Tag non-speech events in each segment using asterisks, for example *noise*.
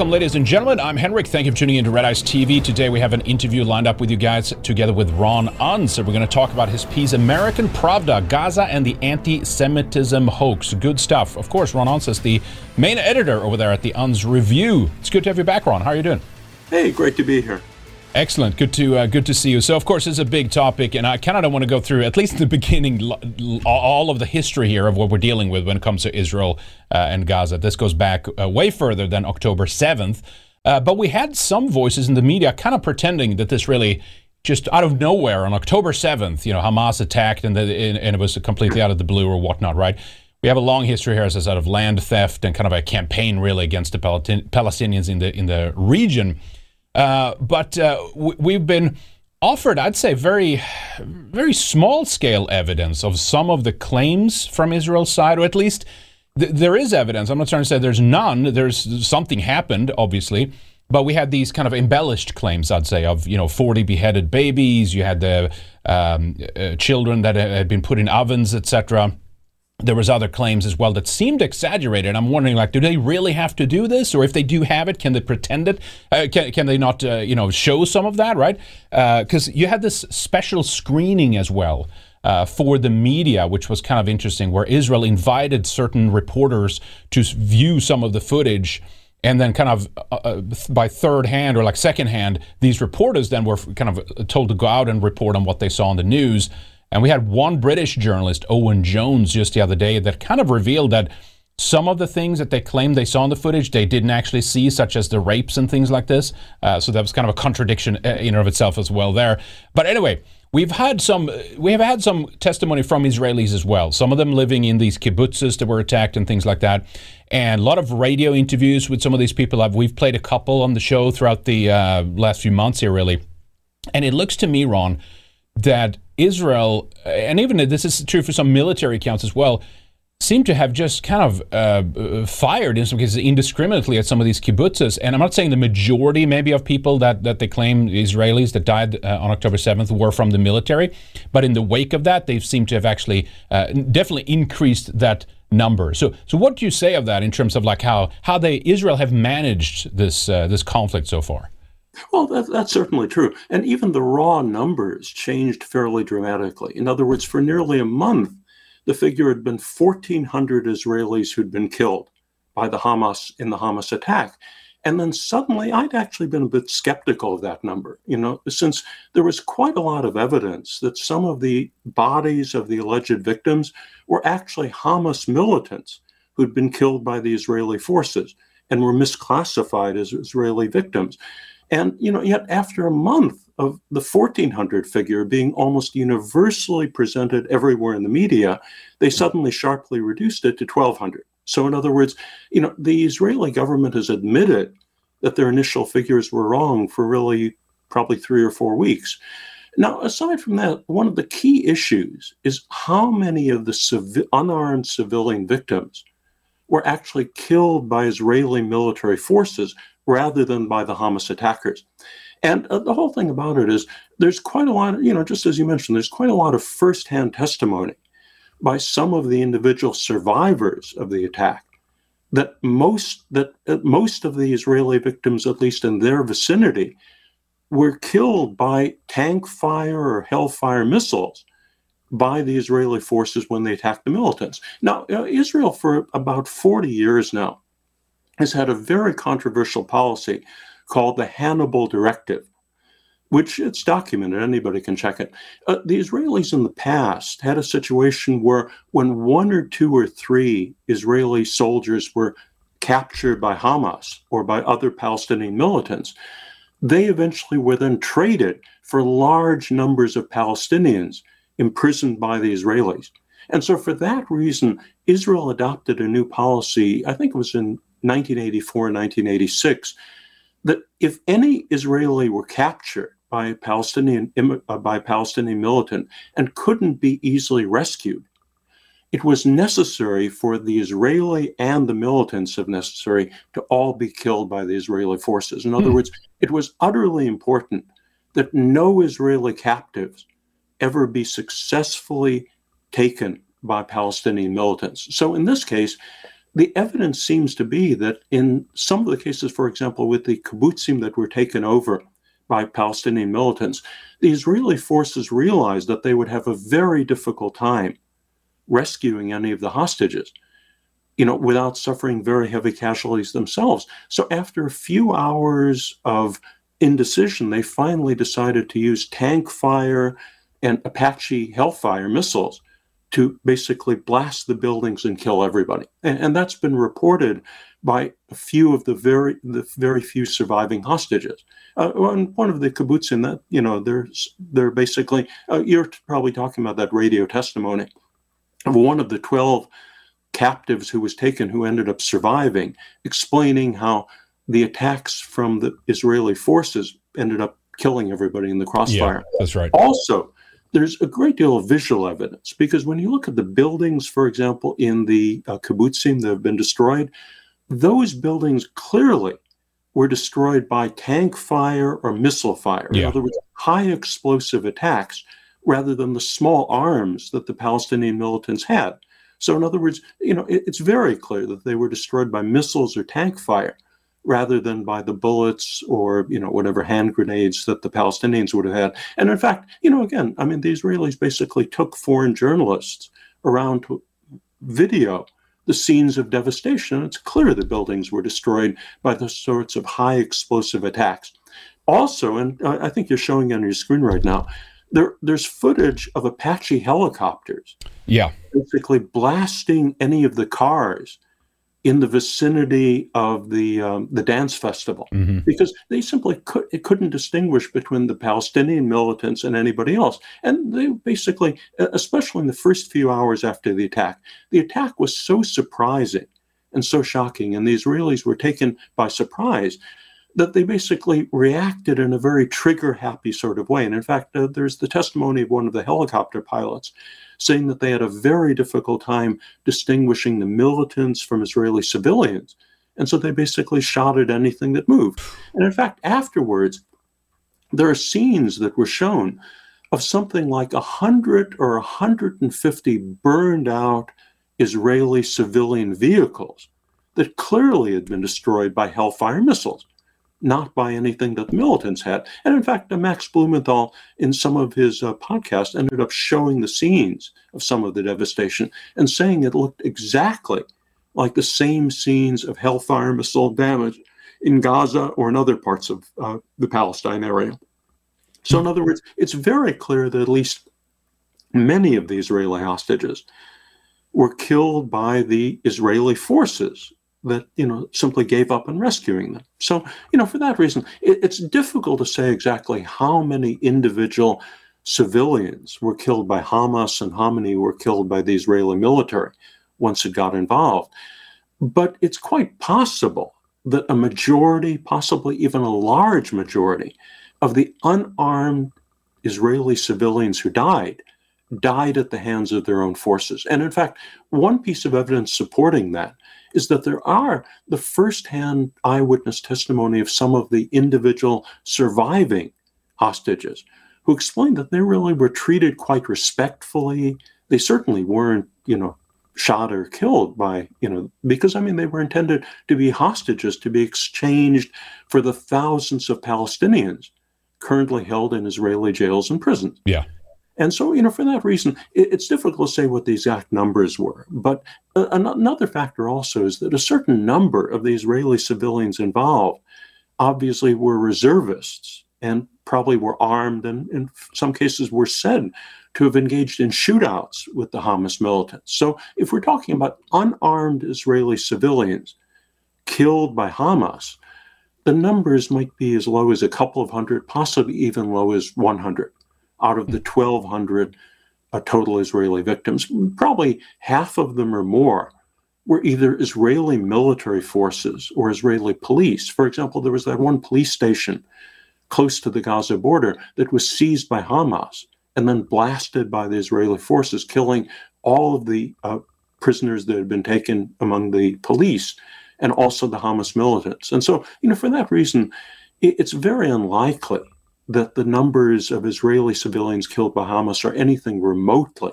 Welcome, ladies and gentlemen. I'm Henrik. Thank you for tuning in to Red Ice TV. Today we have an interview lined up with you guys together with Ron Unz. We're going to talk about his piece, American Pravda, Gaza and the Anti-Semitism Hoax. Good stuff. Of course, Ron Unz is the main editor over there at the Unz Review. It's good to have you back, Ron. How are you doing? Hey, great to be here. Excellent. Good to uh, good to see you. So, of course, it's a big topic, and I kind of don't want to go through at least the *laughs* beginning all of the history here of what we're dealing with when it comes to Israel uh, and Gaza. This goes back uh, way further than October seventh, uh, but we had some voices in the media kind of pretending that this really just out of nowhere on October seventh, you know, Hamas attacked and, the, and it was completely out of the blue or whatnot, right? We have a long history here, as I said, of land theft and kind of a campaign really against the Palestinians in the in the region. Uh, but uh, we've been offered, I'd say, very, very small scale evidence of some of the claims from Israel's side, or at least th- there is evidence. I'm not trying to say there's none. There's something happened, obviously. But we had these kind of embellished claims, I'd say, of you know 40 beheaded babies. You had the um, uh, children that had been put in ovens, etc there was other claims as well that seemed exaggerated. I'm wondering, like, do they really have to do this, or if they do have it, can they pretend it? Uh, can, can they not, uh, you know, show some of that, right? Because uh, you had this special screening as well. Uh, for the media, which was kind of interesting, where Israel invited certain reporters to view some of the footage and then kind of uh, uh, by third hand or like second hand these reporters then were kind of told to go out and report on what they saw on the news and we had one British journalist, Owen Jones, just the other day that kind of revealed that some of the things that they claimed they saw in the footage they didn't actually see, such as the rapes and things like this. Uh, so that was kind of a contradiction uh, in and of itself as well there. But anyway, we've had some we have had some testimony from Israelis as well. Some of them living in these kibbutzes that were attacked and things like that. And a lot of radio interviews with some of these people. I've, we've played a couple on the show throughout the uh, last few months here, really. And it looks to me, Ron, that Israel, and even this is true for some military accounts as well, seem to have just kind of uh, fired in some cases indiscriminately at some of these kibbutzes. And I'm not saying the majority, maybe, of people that, that they claim Israelis that died uh, on October 7th were from the military, but in the wake of that, they seem to have actually uh, definitely increased that number. So, so what do you say of that in terms of like how how they Israel have managed this uh, this conflict so far? Well, that, that's certainly true. And even the raw numbers changed fairly dramatically. In other words, for nearly a month, the figure had been 1,400 Israelis who'd been killed by the Hamas in the Hamas attack. And then suddenly, I'd actually been a bit skeptical of that number, you know, since there was quite a lot of evidence that some of the bodies of the alleged victims were actually Hamas militants who'd been killed by the Israeli forces and were misclassified as Israeli victims. And you know, yet after a month of the 1400 figure being almost universally presented everywhere in the media, they suddenly sharply reduced it to 1200. So, in other words, you know, the Israeli government has admitted that their initial figures were wrong for really probably three or four weeks. Now, aside from that, one of the key issues is how many of the civi- unarmed civilian victims were actually killed by Israeli military forces rather than by the Hamas attackers. And uh, the whole thing about it is there's quite a lot, of, you know, just as you mentioned, there's quite a lot of firsthand testimony by some of the individual survivors of the attack that most that uh, most of the Israeli victims, at least in their vicinity, were killed by tank fire or Hellfire missiles by the Israeli forces when they attacked the militants. Now, uh, Israel, for about 40 years now, has had a very controversial policy called the Hannibal Directive, which it's documented, anybody can check it. Uh, the Israelis in the past had a situation where when one or two or three Israeli soldiers were captured by Hamas or by other Palestinian militants, they eventually were then traded for large numbers of Palestinians imprisoned by the Israelis. And so, for that reason, Israel adopted a new policy, I think it was in 1984 and 1986 that if any Israeli were captured by Palestinian uh, by Palestinian militant and couldn't be easily rescued, it was necessary for the Israeli and the militants, if necessary, to all be killed by the Israeli forces. In other mm. words, it was utterly important that no Israeli captives ever be successfully taken by Palestinian militants. So in this case, the evidence seems to be that in some of the cases, for example, with the kibbutzim that were taken over by Palestinian militants, the Israeli forces realized that they would have a very difficult time rescuing any of the hostages, you know, without suffering very heavy casualties themselves. So after a few hours of indecision, they finally decided to use tank fire and Apache Hellfire missiles to basically blast the buildings and kill everybody. And, and, that's been reported by a few of the very the very few surviving hostages. Uh, one of the kibbutzim that you know they're they're basically uh, you're probably talking about that radio testimony of one of the twelve captives who was taken who ended up surviving, explaining how the attacks from the Israeli forces ended up killing everybody in the crossfire. Yeah, that's right. Also, there's a great deal of visual evidence because when you look at the buildings, for example, in the uh, kibbutzim that have been destroyed, those buildings clearly were destroyed by tank fire or missile fire. Yeah. In other words, high explosive attacks rather than the small arms that the Palestinian militants had. So, in other words, you know, it, it's very clear that they were destroyed by missiles or tank fire rather than by the bullets or you know whatever hand grenades that the Palestinians would have had. And in fact, you know, again, I mean, the Israelis basically took foreign journalists around to video the scenes of devastation. It's clear the buildings were destroyed by the sorts of high explosive attacks. Also, and I think you're showing on your screen right now, there, there's footage of Apache helicopters. Yeah. Basically blasting any of the cars in the vicinity of the um, the dance festival mm-hmm. because they simply could, couldn't distinguish between the Palestinian militants and anybody else. And they basically, especially in the first few hours after the attack, the attack was so surprising and so shocking, and the Israelis were taken by surprise that they basically reacted in a very trigger happy sort of way. And in fact, uh, there's the testimony of one of the helicopter pilots saying that they had a very difficult time distinguishing the militants from Israeli civilians. And so they basically shot at anything that moved. And in fact, afterwards, there are scenes that were shown of something like 100 or 150 burned out Israeli civilian vehicles that clearly had been destroyed by Hellfire missiles not by anything that the militants had. And in fact, Max Blumenthal, in some of his uh, podcasts, ended up showing the scenes of some of the devastation and saying it looked exactly like the same scenes of Hellfire missile damage in Gaza or in other parts of uh, the Palestine area. So, in other words, it's very clear that at least many of the Israeli hostages were killed by the Israeli forces that you know simply gave up on rescuing them. So you know for that reason, it, it's difficult to say exactly how many individual civilians were killed by Hamas and how many were killed by the Israeli military once it got involved. But it's quite possible that a majority, possibly even a large majority, of the unarmed Israeli civilians who died died at the hands of their own forces. And in fact, one piece of evidence supporting that is that there are the firsthand eyewitness testimony of some of the individual surviving hostages who explained that they really were treated quite respectfully. They certainly weren't, you know, shot or killed by, you know, because I mean, they were intended to be hostages to be exchanged for the thousands of Palestinians currently held in Israeli jails and prisons. Yeah. And so, you know, for that reason, it, it's difficult to say what the exact numbers were. But uh, another factor also is that a certain number of the Israeli civilians involved obviously were reservists and probably were armed and in some cases were said to have engaged in shootouts with the Hamas militants. So if we're talking about unarmed Israeli civilians killed by Hamas, the numbers might be as low as a couple of hundred, possibly even low as 100 out of the 1,200 uh, total Israeli victims, probably half of them or more were either Israeli military forces or Israeli police. For example, there was that one police station close to the Gaza border that was seized by Hamas and then blasted by the Israeli forces, killing all of the uh, prisoners that had been taken among the police and also the Hamas militants. And so, you know, for that reason, it's very unlikely that the numbers of Israeli civilians killed by Hamas are anything remotely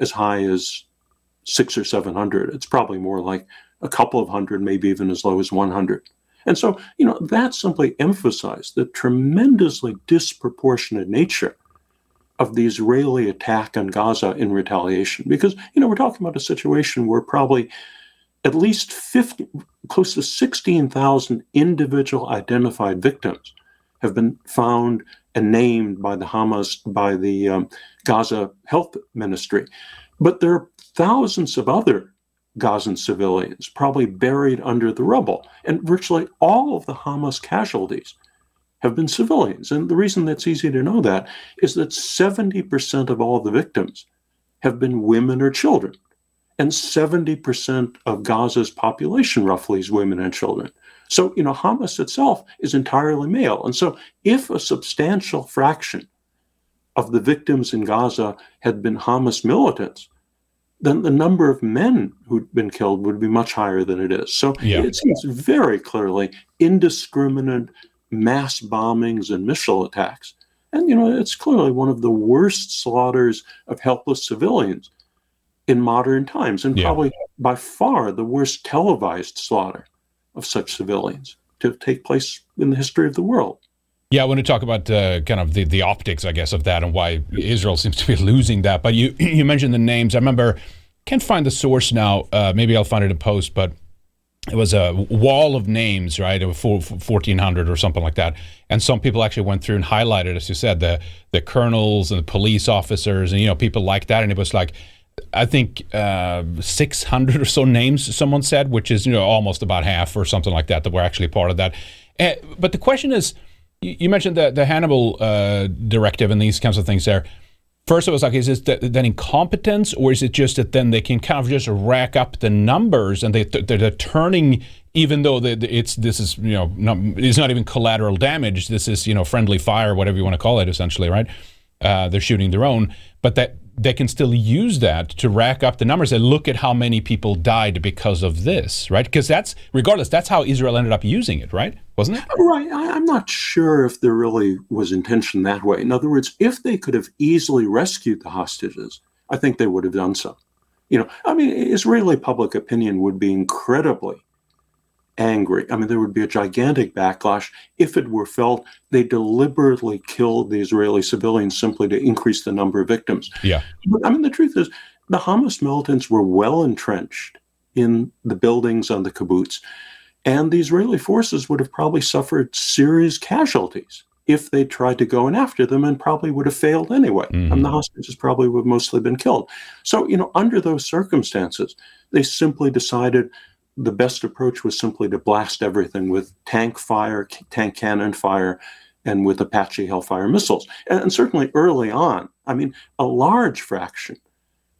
as high as six or seven hundred. It's probably more like a couple of hundred, maybe even as low as 100. And so, you know, that simply emphasized the tremendously disproportionate nature of the Israeli attack on Gaza in retaliation. Because, you know, we're talking about a situation where probably at least 50, close to 16,000 individual identified victims have been found and named by the Hamas, by the um, Gaza Health Ministry. But there are thousands of other Gazan civilians probably buried under the rubble. And virtually all of the Hamas casualties have been civilians. And the reason that's easy to know that is that 70% of all the victims have been women or children. And 70% of Gaza's population, roughly, is women and children. So, you know, Hamas itself is entirely male. And so, if a substantial fraction of the victims in Gaza had been Hamas militants, then the number of men who'd been killed would be much higher than it is. So yeah. it seems very clearly indiscriminate mass bombings and missile attacks. And, you know, it's clearly one of the worst slaughters of helpless civilians in modern times, and yeah. probably by far the worst televised slaughter of such civilians to take place in the history of the world. Yeah, I want to talk about uh, kind of the, the optics, I guess, of that and why Israel seems to be *laughs* losing that. But you *clears throat* you mentioned the names. I remember, can't find the source now. Uh, maybe I'll find it in post, but it was a wall of names, right, of 1400 or something like that. And some people actually went through and highlighted, as you said, the the colonels and the police officers and you know people like that. And it was like, I think uh, 600 or so names. Someone said, which is you know almost about half or something like that that were actually part of that. Uh, but the question is you mentioned the the Hannibal uh, directive and these kinds of things there. First, it was like, is it then incompetence, or is it just that then they can kind of just rack up the numbers and they they're turning, even though it's this is you know not, it's not even collateral damage. This is you know friendly fire, whatever you want to call it, essentially, right? Uh, they're shooting their own, but that they can still use that to rack up the numbers and look at how many people died because of this, right? Because that's, regardless, that's how Israel ended up using it, right? Wasn't it? Right. I, am not sure if there really was intention that way. In other words, if they could have easily rescued the hostages, I think they would have done so. You know, I mean, Israeli public opinion would be incredibly angry. I mean, there would be a gigantic backlash if it were felt they deliberately killed the Israeli civilians simply to increase the number of victims. Yeah. But I mean, the truth is, the Hamas militants were well entrenched in the buildings on the kibbutz, and the Israeli forces would have probably suffered serious casualties if they tried to go in after them and probably would have failed anyway. Mm-hmm. And the hostages probably would have mostly been killed. So, you know, under those circumstances, they simply decided the best approach was simply to blast everything with tank fire, tank cannon fire, and with Apache Hellfire missiles. And, and, certainly early on, I mean, a large fraction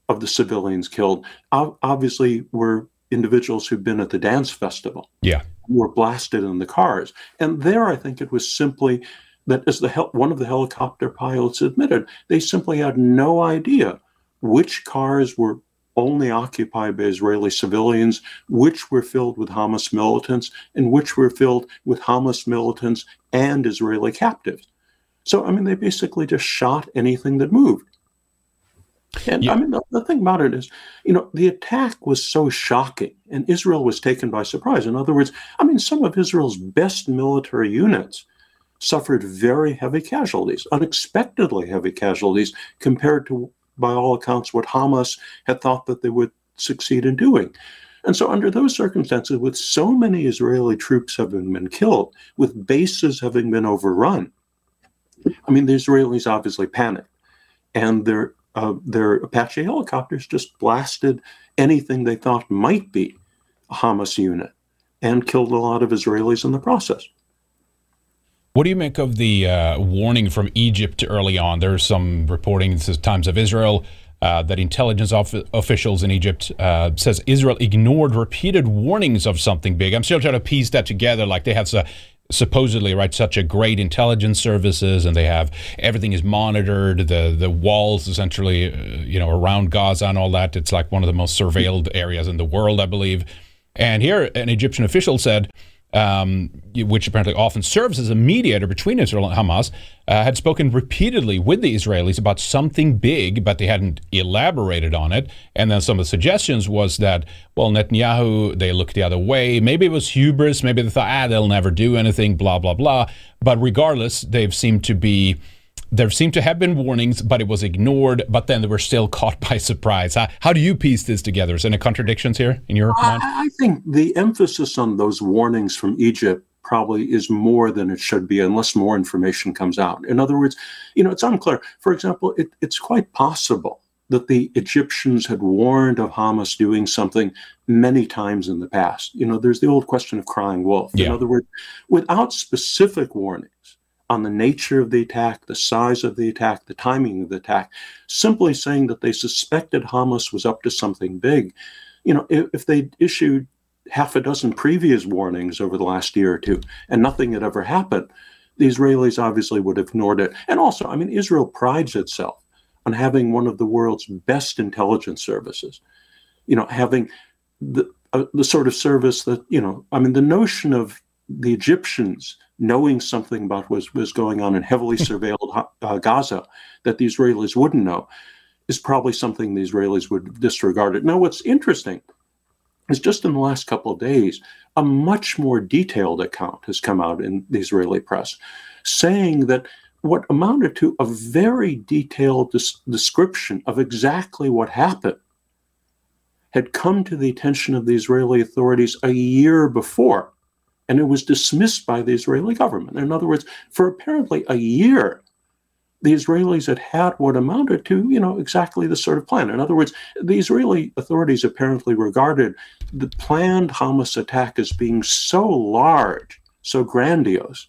of the civilians killed obviously were individuals who'd been at the dance festival. Yeah. Were blasted in the cars. And there, I think it was simply that, as the one of the helicopter pilots admitted, they simply had no idea which cars were only occupied by Israeli civilians, which were filled with Hamas militants, and which were filled with Hamas militants and Israeli captives. So, I mean, they basically just shot anything that moved. And yeah. I mean, the, the, thing about it is, you know, the attack was so shocking and Israel was taken by surprise. In other words, I mean, some of Israel's best military units suffered very heavy casualties, unexpectedly heavy casualties compared to by all accounts, what Hamas had thought that they would succeed in doing. And so, under those circumstances, with so many Israeli troops having been killed, with bases having been overrun, I mean, the Israelis obviously panicked, and their uh, their Apache helicopters just blasted anything they thought might be a Hamas unit, and killed a lot of Israelis in the process. What do you make of the uh, warning from Egypt early on? There's some reporting, this is Times of Israel, uh, that intelligence of- officials in Egypt uh, says Israel ignored repeated warnings of something big. I'm still trying to piece that together. Like they have supposedly right such a great intelligence services, and they have everything is monitored. The the walls essentially, uh, you know, around Gaza and all that. It's like one of the most surveilled areas in the world, I believe. And here, an Egyptian official said um, which apparently often serves as a mediator between Israel and Hamas, uh, had spoken repeatedly with the Israelis about something big, but they hadn't elaborated on it. And then some of the suggestions was that, well, Netanyahu, they looked the other way. Maybe it was hubris. Maybe they thought, ah, they'll never do anything, blah, blah, blah. But regardless, they've seemed to be there seemed to have been warnings, but it was ignored. But then they were still caught by surprise. How, how do you piece this together? Is there any contradictions here in your mind? I, I think the emphasis on those warnings from Egypt probably is more than it should be unless more information comes out. In other words, you know, it's unclear. For example, it, it's quite possible that the Egyptians had warned of Hamas doing something many times in the past. You know, there's the old question of crying wolf. Yeah. In other words, without specific warning, on the nature of the attack, the size of the attack, the timing of the attack, simply saying that they suspected Hamas was up to something big. You know, if, if they issued half a dozen previous warnings over the last year or two and nothing had ever happened, the Israelis obviously would have ignored it. And also, I mean, Israel prides itself on having one of the world's best intelligence services. You know, having the uh, the sort of service that you know, I mean, the notion of the Egyptians knowing something about what was going on in heavily *laughs* surveilled uh, Gaza that the Israelis wouldn't know is probably something the Israelis would disregard it. Now, what's interesting is just in the last couple of days, a much more detailed account has come out in the Israeli press saying that what amounted to a very detailed des- description of exactly what happened had come to the attention of the Israeli authorities a year before and it was dismissed by the Israeli government. In other words, for apparently a year, the Israelis had had what amounted to, you know, exactly the sort of plan. In other words, the Israeli authorities apparently regarded the planned Hamas attack as being so large, so grandiose,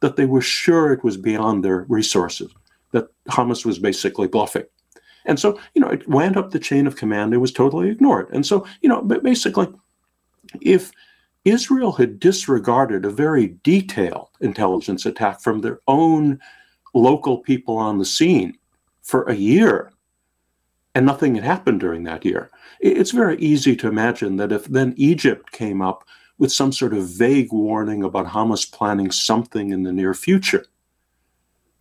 that they were sure it was beyond their resources, that Hamas was basically bluffing. And so, you know, it went up the chain of command. It was totally ignored. And so, you know, basically, if Israel had disregarded a very detailed intelligence attack from their own local people on the scene for a year, and nothing had happened during that year. It's very easy to imagine that if then Egypt came up with some sort of vague warning about Hamas planning something in the near future,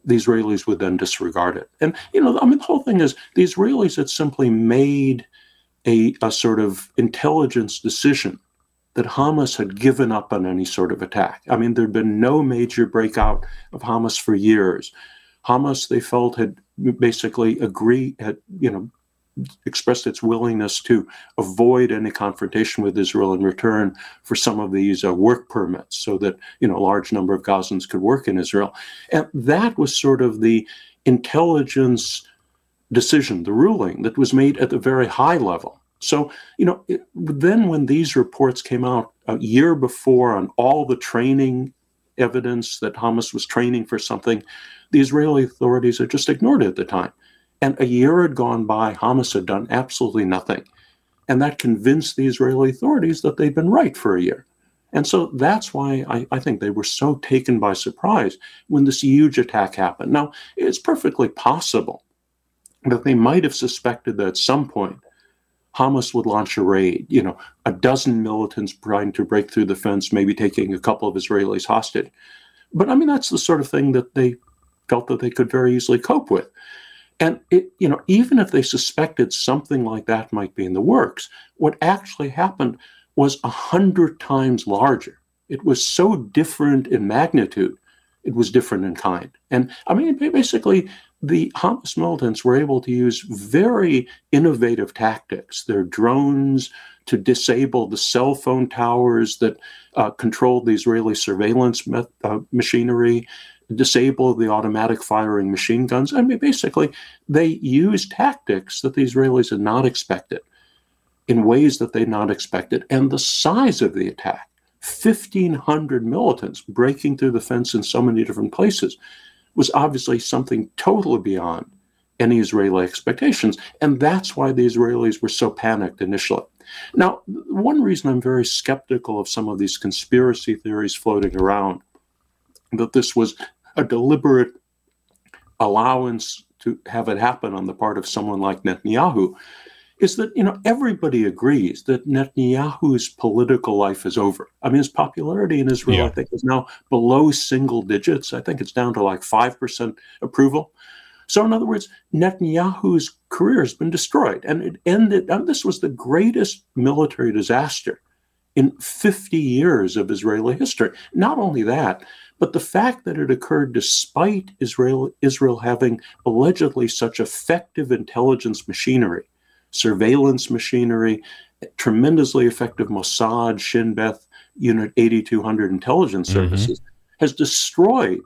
the Israelis would then disregard it. And, you know, I mean, the whole thing is the Israelis had simply made a, a sort of intelligence decision that Hamas had given up on any sort of attack. I mean, there'd been no major breakout of Hamas for years. Hamas, they felt, had basically agreed, had, you know, expressed its willingness to avoid any confrontation with Israel in return for some of these uh, work permits so that, you know, a large number of Gazans could work in Israel. And that was sort of the intelligence decision, the ruling that was made at the very high level. So, you know, it, then when these reports came out a year before on all the training evidence that Hamas was training for something, the Israeli authorities had just ignored it at the time. And a year had gone by, Hamas had done absolutely nothing. And that convinced the Israeli authorities that they'd been right for a year. And so that's why I, I, think they were so taken by surprise when this huge attack happened. Now, it's perfectly possible that they might have suspected that at some point Hamas would launch a raid, you know, a dozen militants trying to break through the fence, maybe taking a couple of Israelis hostage. But I mean, that's the sort of thing that they felt that they could very easily cope with. And it, you know, even if they suspected something like that might be in the works, what actually happened was a hundred times larger. It was so different in magnitude, it was different in kind. And I mean, basically, the Hamas militants were able to use very innovative tactics. Their drones to disable the cell phone towers that uh, controlled the Israeli surveillance uh, machinery, disable the automatic firing machine guns. I mean, basically, they used tactics that the Israelis had not expected in ways that they'd not expected. And the size of the attack 1,500 militants breaking through the fence in so many different places was obviously something totally beyond any Israeli expectations. And that's why the Israelis were so panicked initially. Now, one reason I'm very skeptical of some of these conspiracy theories floating around that this was a deliberate allowance to have it happen on the part of someone like Netanyahu is that you know everybody agrees that Netanyahu's political life is over. I mean, his popularity in Israel, yeah. I think, is now below single digits. I think it's down to like five percent approval. So, in other words, Netanyahu's career has been destroyed, and it ended. And this was the greatest military disaster in 50 years of Israeli history. Not only that, but the fact that it occurred despite Israel, Israel having allegedly such effective intelligence machinery, surveillance machinery, tremendously effective Mossad, Shin Bet, Unit 8200 intelligence mm-hmm. services, mm-hmm. has destroyed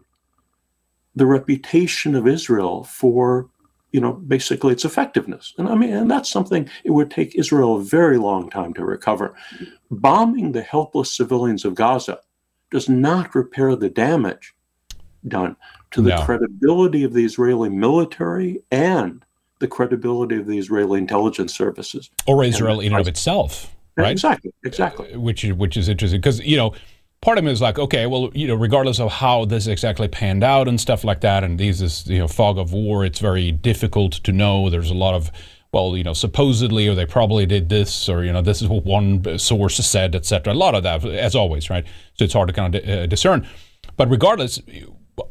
the reputation of Israel for you know, basically its effectiveness. And I mean, and that's something it would take Israel a very long time to recover. Bombing the helpless civilians of Gaza does not repair the damage done to the no. credibility of the Israeli military and the credibility of the Israeli intelligence services. Or Israel in and of itself, right? Exactly, exactly. Uh, which, which is interesting because, you know, part of me is like, okay, well, you know, regardless of how this exactly panned out and stuff like that, and these is you know fog of war, it's very difficult to know. There's a lot of well, you know, supposedly, or they probably did this, or you know, this is what one source said, etc. A lot of that, as always, right? So it's hard to kind of uh, discern. But regardless,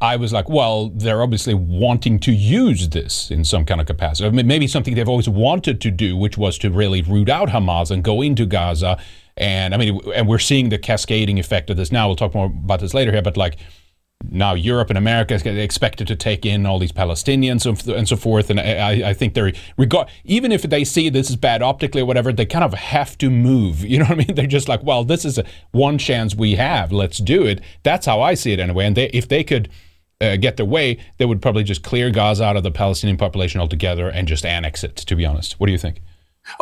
I was like, well, they're obviously wanting to use this in some kind of capacity. I mean, maybe something they've always wanted to do, which was to really root out Hamas and go into Gaza and I mean, and we're seeing the cascading effect of this now. We'll talk more about this later here, but like now Europe and America is expected to take in all these Palestinians and so forth. And I, I think they're regard even if they see this is bad optically or whatever, they kind of have to move. *laughs* You know what I mean? They're just like, well, this is a one chance we have. Let's do it. That's how I see it anyway. And they, if they could. Uh, get their way, they would probably just clear Gaza out of the Palestinian population altogether and just annex it. To be honest, what do you think?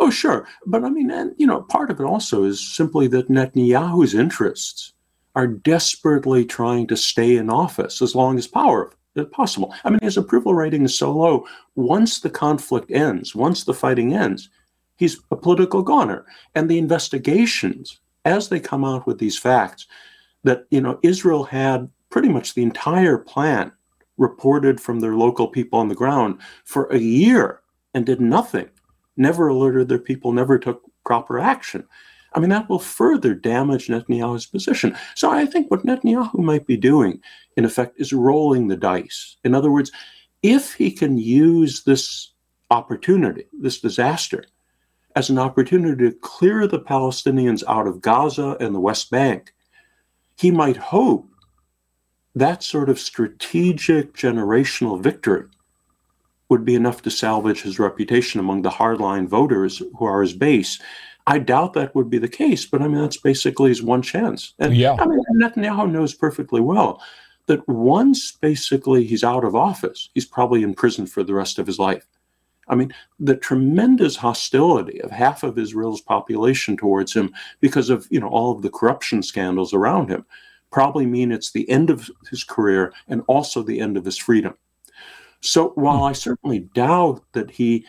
Oh, sure. But I mean, and, you know, part of it also is simply that Netanyahu's interests are desperately trying to stay in office as long as power possible. I mean, his approval rating is so low. Once the conflict ends, once the fighting ends, he's a political goner. And the investigations, as they come out with these facts, that, you know, Israel had pretty much the entire plan reported from their local people on the ground for a year and did nothing never alerted their people, never took proper action. I mean, that will further damage Netanyahu's position. So I think what Netanyahu might be doing, in effect, is rolling the dice. In other words, if he can use this opportunity, this disaster, as an opportunity to clear the Palestinians out of Gaza and the West Bank, he might hope that sort of strategic generational victory would be enough to salvage his reputation among the hardline voters who are his base. I doubt that would be the case, but I mean, that's basically his one chance. And yeah. I mean, Netanyahu knows perfectly well that once basically he's out of office, he's probably in prison for the rest of his life. I mean, the tremendous hostility of half of Israel's population towards him because of, you know, all of the corruption scandals around him probably mean it's the end of his career and also the end of his freedom. So while hmm. I certainly doubt that he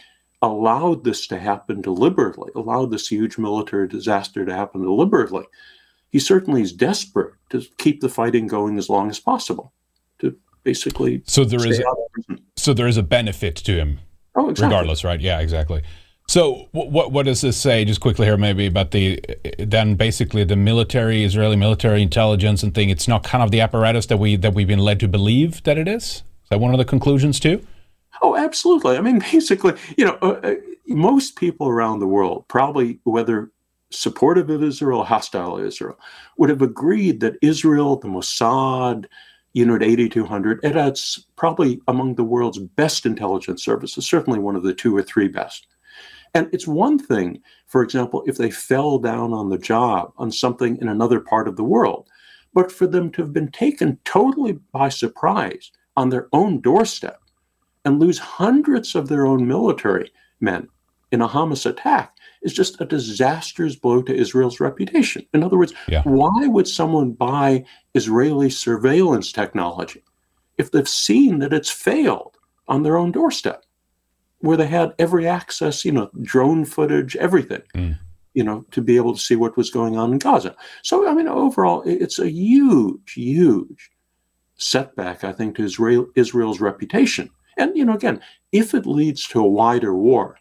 allowed this to happen deliberately, allowed this huge military disaster to happen deliberately, he certainly is desperate to keep the fighting going as long as possible. To basically, so there is, a, so there is a benefit to him, oh, exactly. regardless, right? Yeah, exactly. So what what does this say? Just quickly here, maybe about the then basically the military Israeli military intelligence and thing. It's not kind of the apparatus that we that we've been led to believe that it is. Is that one of the conclusions too? Oh, absolutely. I mean, *laughs* basically, you know, uh, uh, most people around the world, probably whether supportive of Israel or hostile to Israel, would have agreed that Israel, the Mossad, Unit 8200, it has probably among the world's best intelligence services, certainly one of the two or three best. And it's one thing, for example, if they fell down on the job on something in another part of the world, but for them to have been taken totally by surprise on their own doorstep and lose hundreds of their own military men in a Hamas attack is just a disastrous blow to Israel's reputation. In other words, yeah. why would someone buy Israeli surveillance technology if they've seen that it's failed on their own doorstep, where they had every access, you know, drone footage, everything, mm. you know, to be able to see what was going on in Gaza? So, I mean, overall, it's a huge, huge setback, I think, to Israel, Israel's reputation. And, you know, again, if it leads to a wider war,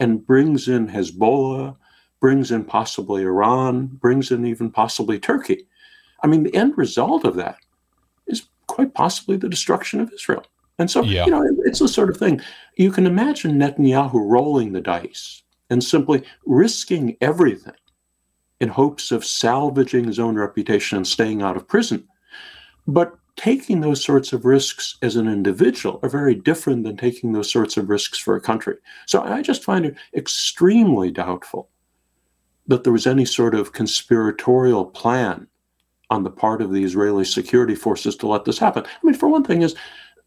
and brings in Hezbollah, brings in possibly Iran, brings in even possibly Turkey. I mean, the end result of that is quite possibly the destruction of Israel. And so, yeah. you know, it's the sort of thing you can imagine Netanyahu rolling the dice and simply risking everything in hopes of salvaging his own reputation and staying out of prison. But taking those sorts of risks as an individual are very different than taking those sorts of risks for a country. So I just find it extremely doubtful that there was any sort of conspiratorial plan on the part of the Israeli security forces to let this happen. I mean, for one thing, is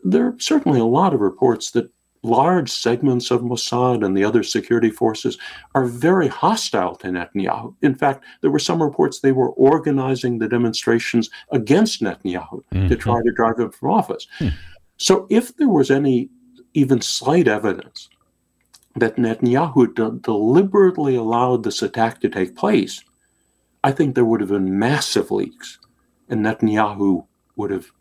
there are certainly a lot of reports that large segments of Mossad and the other security forces are very hostile to Netanyahu. In fact, there were some reports they were organizing the demonstrations against Netanyahu mm-hmm. to try to drive him from office. Mm. So, if there was any even slight evidence that Netanyahu de- deliberately allowed this attack to take place, I think there would have been massive leaks, and Netanyahu would have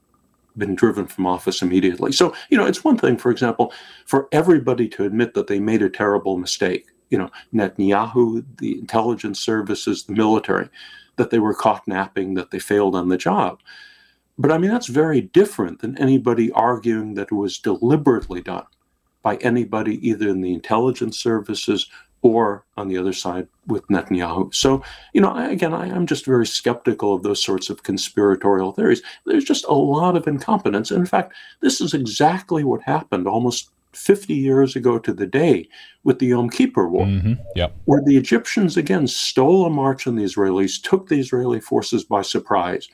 been driven from office immediately. So, you know, it's one thing, for example, for everybody to admit that they made a terrible mistake. You know, Netanyahu, the intelligence services, the military, that they were caught napping, that they failed on the job. But I mean, that's very different than anybody arguing that it was deliberately done by anybody either in the intelligence services or on the other side with Netanyahu. So, you know, I, again, I, am just very skeptical of those sorts of conspiratorial theories. There's just a lot of incompetence. And in fact, this is exactly what happened almost 50 years ago to the day with the Yom Kippur War, mm-hmm. yep. where the Egyptians again stole a march on the Israelis, took the Israeli forces by surprise,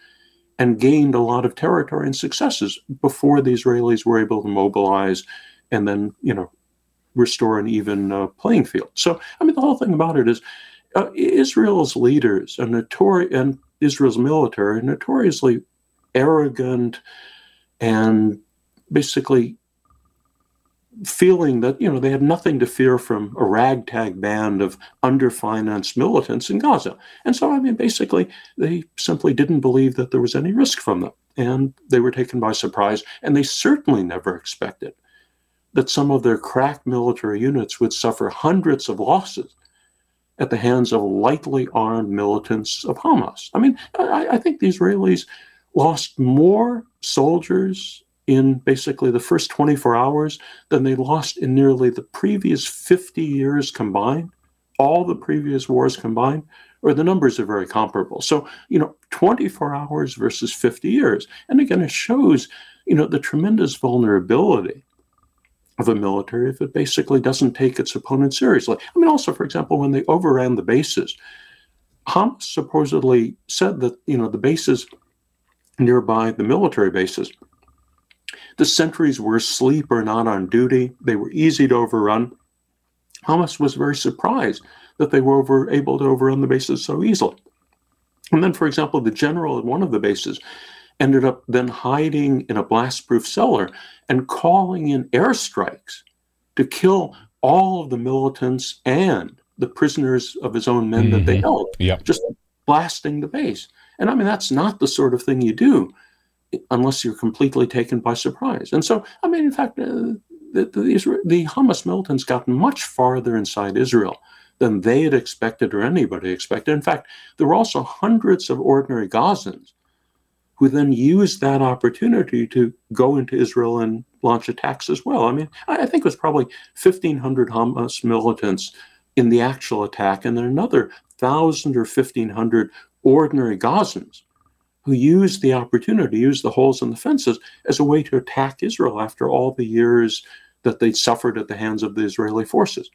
and gained a lot of territory and successes before the Israelis were able to mobilize and then, you know, restore an even uh, playing field. So, I mean, the whole thing about it is uh, Israel's leaders notori- and Israel's military are notoriously arrogant and basically feeling that you know they had nothing to fear from a ragtag band of underfinanced militants in Gaza. And so I mean basically they simply didn't believe that there was any risk from them and they were taken by surprise and they certainly never expected that some of their crack military units would suffer hundreds of losses at the hands of lightly armed militants of Hamas. I mean, I, I think the Israelis lost more soldiers in basically the first 24 hours than they lost in nearly the previous 50 years combined, all the previous wars combined, or the numbers are very comparable. So, you know, 24 hours versus 50 years. And again, it shows, you know, the tremendous vulnerability of a military if it basically doesn't take its opponent seriously. I mean, also, for example, when they overran the bases, Hamas supposedly said that, you know, the bases nearby, the military bases, the sentries were asleep or not on duty. They were easy to overrun. Hamas was very surprised that they were over, able to overrun the bases so easily. And then, for example, the general at one of the bases ended up then hiding in a blast proof cellar and calling in airstrikes to kill all of the militants and the prisoners of his own men mm-hmm. that they mm-hmm. held, yep. just blasting the base. And I mean, that's not the sort of thing you do unless you're completely taken by surprise. And so, I mean, in fact, uh, the, the, the Hamas militants got much farther inside Israel than they had expected or anybody expected. In fact, there were also hundreds of ordinary Gazans who then used that opportunity to go into Israel and launch attacks as well. I mean, I think it was probably 1,500 Hamas militants in the actual attack, and then another 1,000 or 1,500 ordinary Gazans who used the opportunity, used the holes in the fences as a way to attack Israel after all the years that they'd suffered at the hands of the Israeli forces.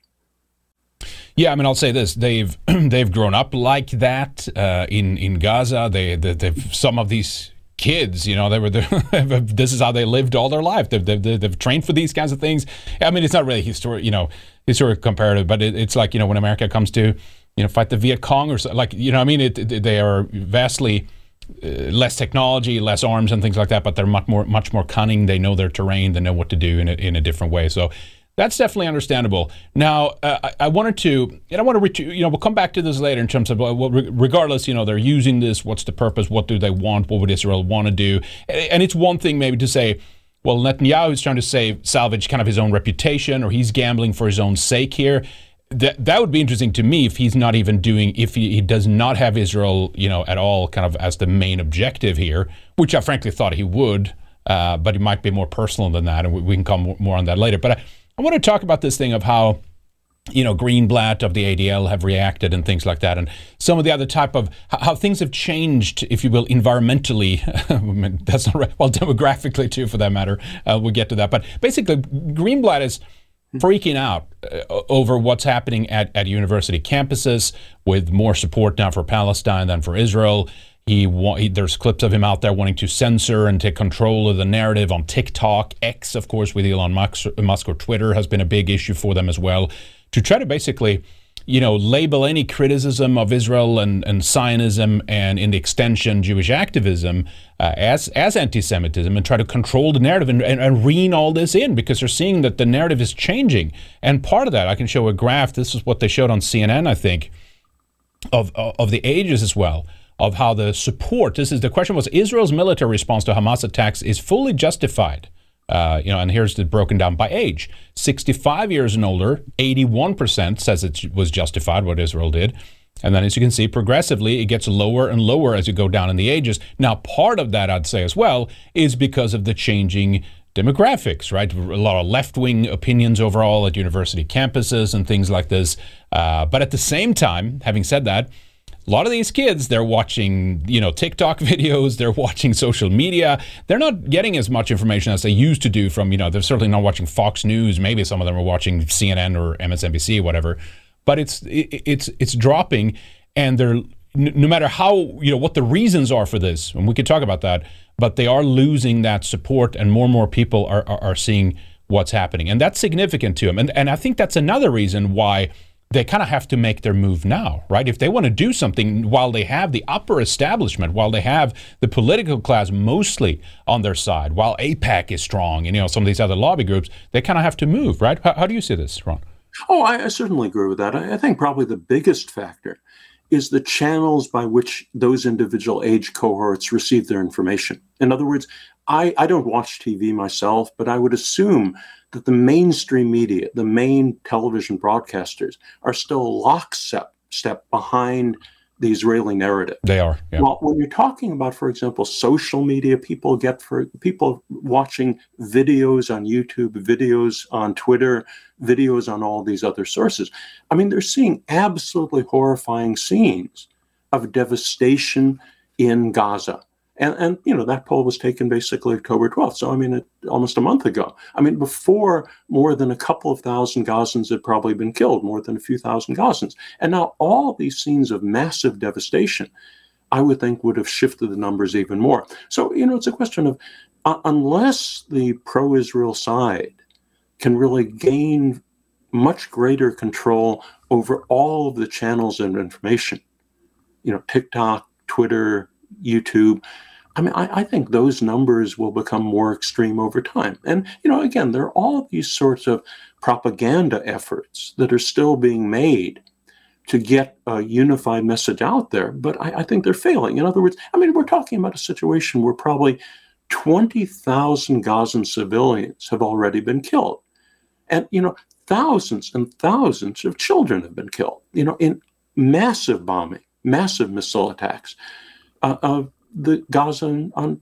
Yeah, I mean, I'll say this: they've *clears throat* they've grown up like that uh, in in Gaza. They, they they've some of these kids. You know, they were *laughs* this is how they lived all their life. They've, they've, they've, trained for these kinds of things. I mean, it's not really historic, you know, historic comparative, but it, it's like you know when America comes to you know fight the Viet Cong or so, like you know, I mean, it, it, they are vastly. Uh, less technology, less arms, and things like that, but they're much more, much more cunning. They know their terrain. They know what to do in a, in a different way. So that's definitely understandable. Now, uh, I, I, wanted to, and I want to, you know, we'll come back to this later in terms of, well, regardless, you know, they're using this. What's the purpose? What do they want? What would Israel want to do? And it's one thing maybe to say, well, Netanyahu is trying to save, salvage kind of his own reputation, or he's gambling for his own sake here. that that would be interesting to me if he's not even doing if he, he, does not have Israel, you know, at all, kind of as the main objective here, which I frankly thought he would, uh, but he might be more personal than that, and we, we can come more on that later. But I, I want to talk about this thing of how you know, Greenblatt of the ADL have reacted and things like that, and some of the other type of how things have changed, if you will, environmentally. *laughs* that's not right. Well, demographically too, for that matter. Uh, we'll get to that, but basically, Greenblatt is freaking out uh, over what's happening at, at university campuses with more support now for Palestine than for Israel. He, he, there's clips of him out there wanting to censor and take control of the narrative on TikTok, X, of course, with Elon Musk, Musk or Twitter has been a big issue for them as well to try to basically you know, label any criticism of Israel and, and Zionism and, in the extension, Jewish activism uh, as as anti-Semitism and try to control the narrative and, and, and, rein all this in because they're seeing that the narrative is changing. And part of that, I can show a graph. This is what they showed on CNN, I think, of of the ages as well of how the support. This is the question was Israel's military response to Hamas attacks is fully justified. Uh, you know, and here's it broken down by age. 65 years and older, 81% says it was justified what Israel did. And then, as you can see, progressively it gets lower and lower as you go down in the ages. Now, part of that, I'd say as well, is because of the changing demographics, right? A lot of left wing opinions overall at university campuses and things like this. Uh, but at the same time, having said that, a lot of these kids they're watching you know tiktok *laughs* videos they're watching social media. They're not getting as much information as they used to do from you know they're certainly not watching fox news. Maybe some of them are watching cnn or msnbc or whatever. But it's it's it's dropping and they're no matter how you know what the reasons are for this and we could talk about that but they are losing that support and more and more people are, are, are seeing what's happening. And that's significant to them and, and i think that's another reason why they kind of have to make their move now, right? If they want to do something while they have the upper establishment, while they have the political class mostly on their side, while AIPAC is strong and you know some of these other lobby groups, they kind of have to move, right? How, how do you see this, Ron? Oh, I, I certainly agree with that. I, I think probably the biggest factor is the channels by which those individual age cohorts receive their information. In other words, I, I don't watch TV myself, but I would assume that the mainstream media, the main television broadcasters, are still lockstep step behind the Israeli narrative. They are. Yeah. Well, when you're talking about, for example, social media, people get for people watching videos on YouTube, videos on Twitter, videos on all these other sources. I mean, they're seeing absolutely horrifying scenes of devastation in Gaza. And, and you know that poll was taken basically October 12th. So I mean, it, almost a month ago. I mean, before more than a couple of thousand Gazans had probably been killed, more than a few thousand Gazans, and now all these scenes of massive devastation, I would think would have shifted the numbers even more. So you know, it's a question of uh, unless the pro-Israel side can really gain much greater control over all of the channels of information, you know, TikTok, Twitter, YouTube. I mean, I, I, think those numbers will become more extreme over time. And, you know, again, there are all these sorts of propaganda efforts that are still being made to get a unified message out there, but I, I think they're failing. In other words, I mean, we're talking about a situation where probably 20,000 Gazan civilians have already been killed. And, you know, thousands and thousands of children have been killed, you know, in massive bombing, massive missile attacks uh, of the Gaza on, on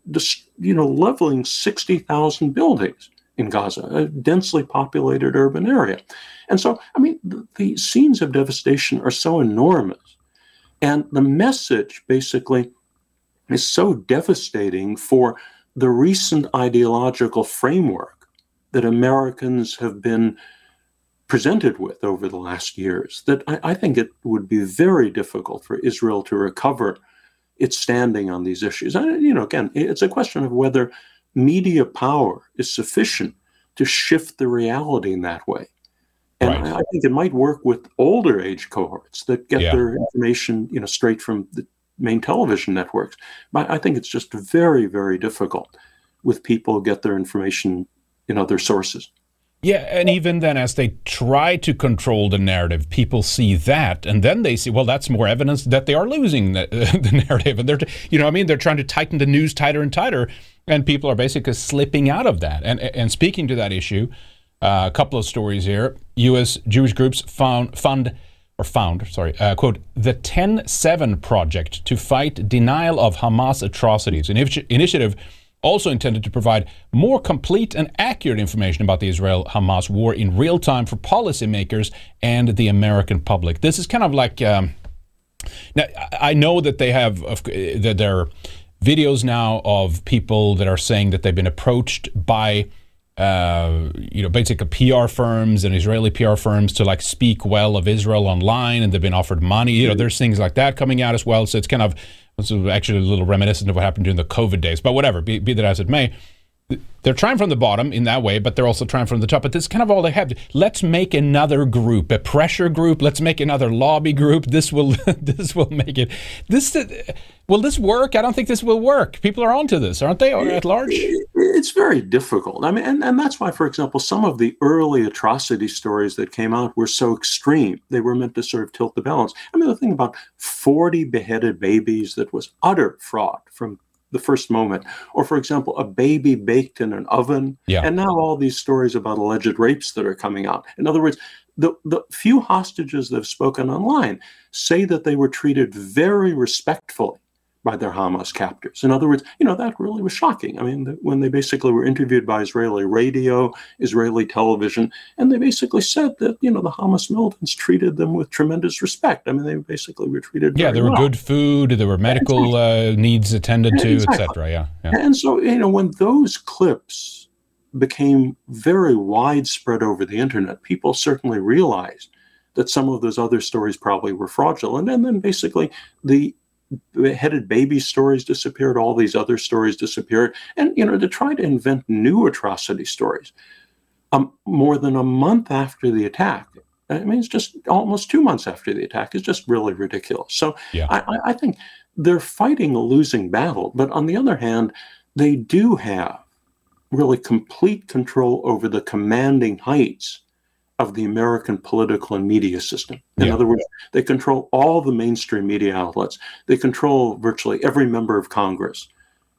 you know leveling 60,000 buildings in Gaza, a densely populated urban area. And so, I mean, the, the scenes of devastation are so enormous. And the message basically is so devastating for the recent ideological framework that Americans have been presented with over the last years that I, I think it would be very difficult for Israel to recover its standing on these issues. And, you know, again, it's a question of whether media power is sufficient to shift the reality in that way. And right. I, think it might work with older age cohorts that get yeah. their information, you know, straight from the main television networks. But I think it's just very, very difficult with people who get their information in other sources. Yeah, and even then, as they try to control the narrative, people see that, and then they see, well, that's more evidence that they are losing the, *laughs* the narrative, and they're, you know, I mean, they're trying to tighten the news tighter and tighter, and people are basically slipping out of that. And and speaking to that issue, Uh, a couple of stories here. U.S. Jewish groups found fund or found, sorry, uh, quote, the 10-7 project to fight denial of Hamas atrocities, an initiative also intended to provide more complete and accurate information about the Israel-Hamas war in real time for policymakers and the American public. This is kind of like, um, now I know that they have, that there are videos now of people that are saying that they've been approached by uh, you know, basically PR firms and Israeli PR firms to like speak well of Israel online, and they've been offered money. You know, there's things like that coming out as well. So it's kind of it's actually a little reminiscent of what happened during the COVID days. But whatever, be, be that as it may, they're trying from the bottom in that way, but they're also trying from the top. But this is kind of all they have. Let's make another group, a pressure group. Let's make another lobby group. This will *laughs* this will make it. This uh, will this work? I don't think this will work. People are onto this, aren't they? At large, it's very difficult. I mean, and, and that's why, for example, some of the early atrocity stories that came out were so extreme. They were meant to sort of tilt the balance. I mean, the thing about forty beheaded babies that was utter fraud from the first moment. Or, for example, a baby baked in an oven. Yeah. And now all these stories about alleged rapes that are coming out. In other words, the, the few hostages that have spoken online say that they were treated very respectfully by their Hamas captors. In other words, you know, that really was shocking. I mean, the, when they basically were interviewed by Israeli radio, Israeli television, and they basically said that, you know, the Hamas militants treated them with tremendous respect. I mean, they basically were treated Yeah, there were well. good food, there were medical uh, needs attended to, exactly. etc. Yeah, yeah. And so, you know, when those clips became very widespread over the internet, people certainly realized that some of those other stories probably were fraudulent. And then basically the headed baby stories disappeared, all these other stories disappeared. And, you know, to try to invent new atrocity stories um, more than a month after the attack, I mean, it's just almost two months after the attack is just really ridiculous. So yeah. I, I think they're fighting a losing battle. But on the other hand, they do have really complete control over the commanding heights of the American political and media system. In yeah. other words, they control all the mainstream media outlets. They control virtually every member of Congress,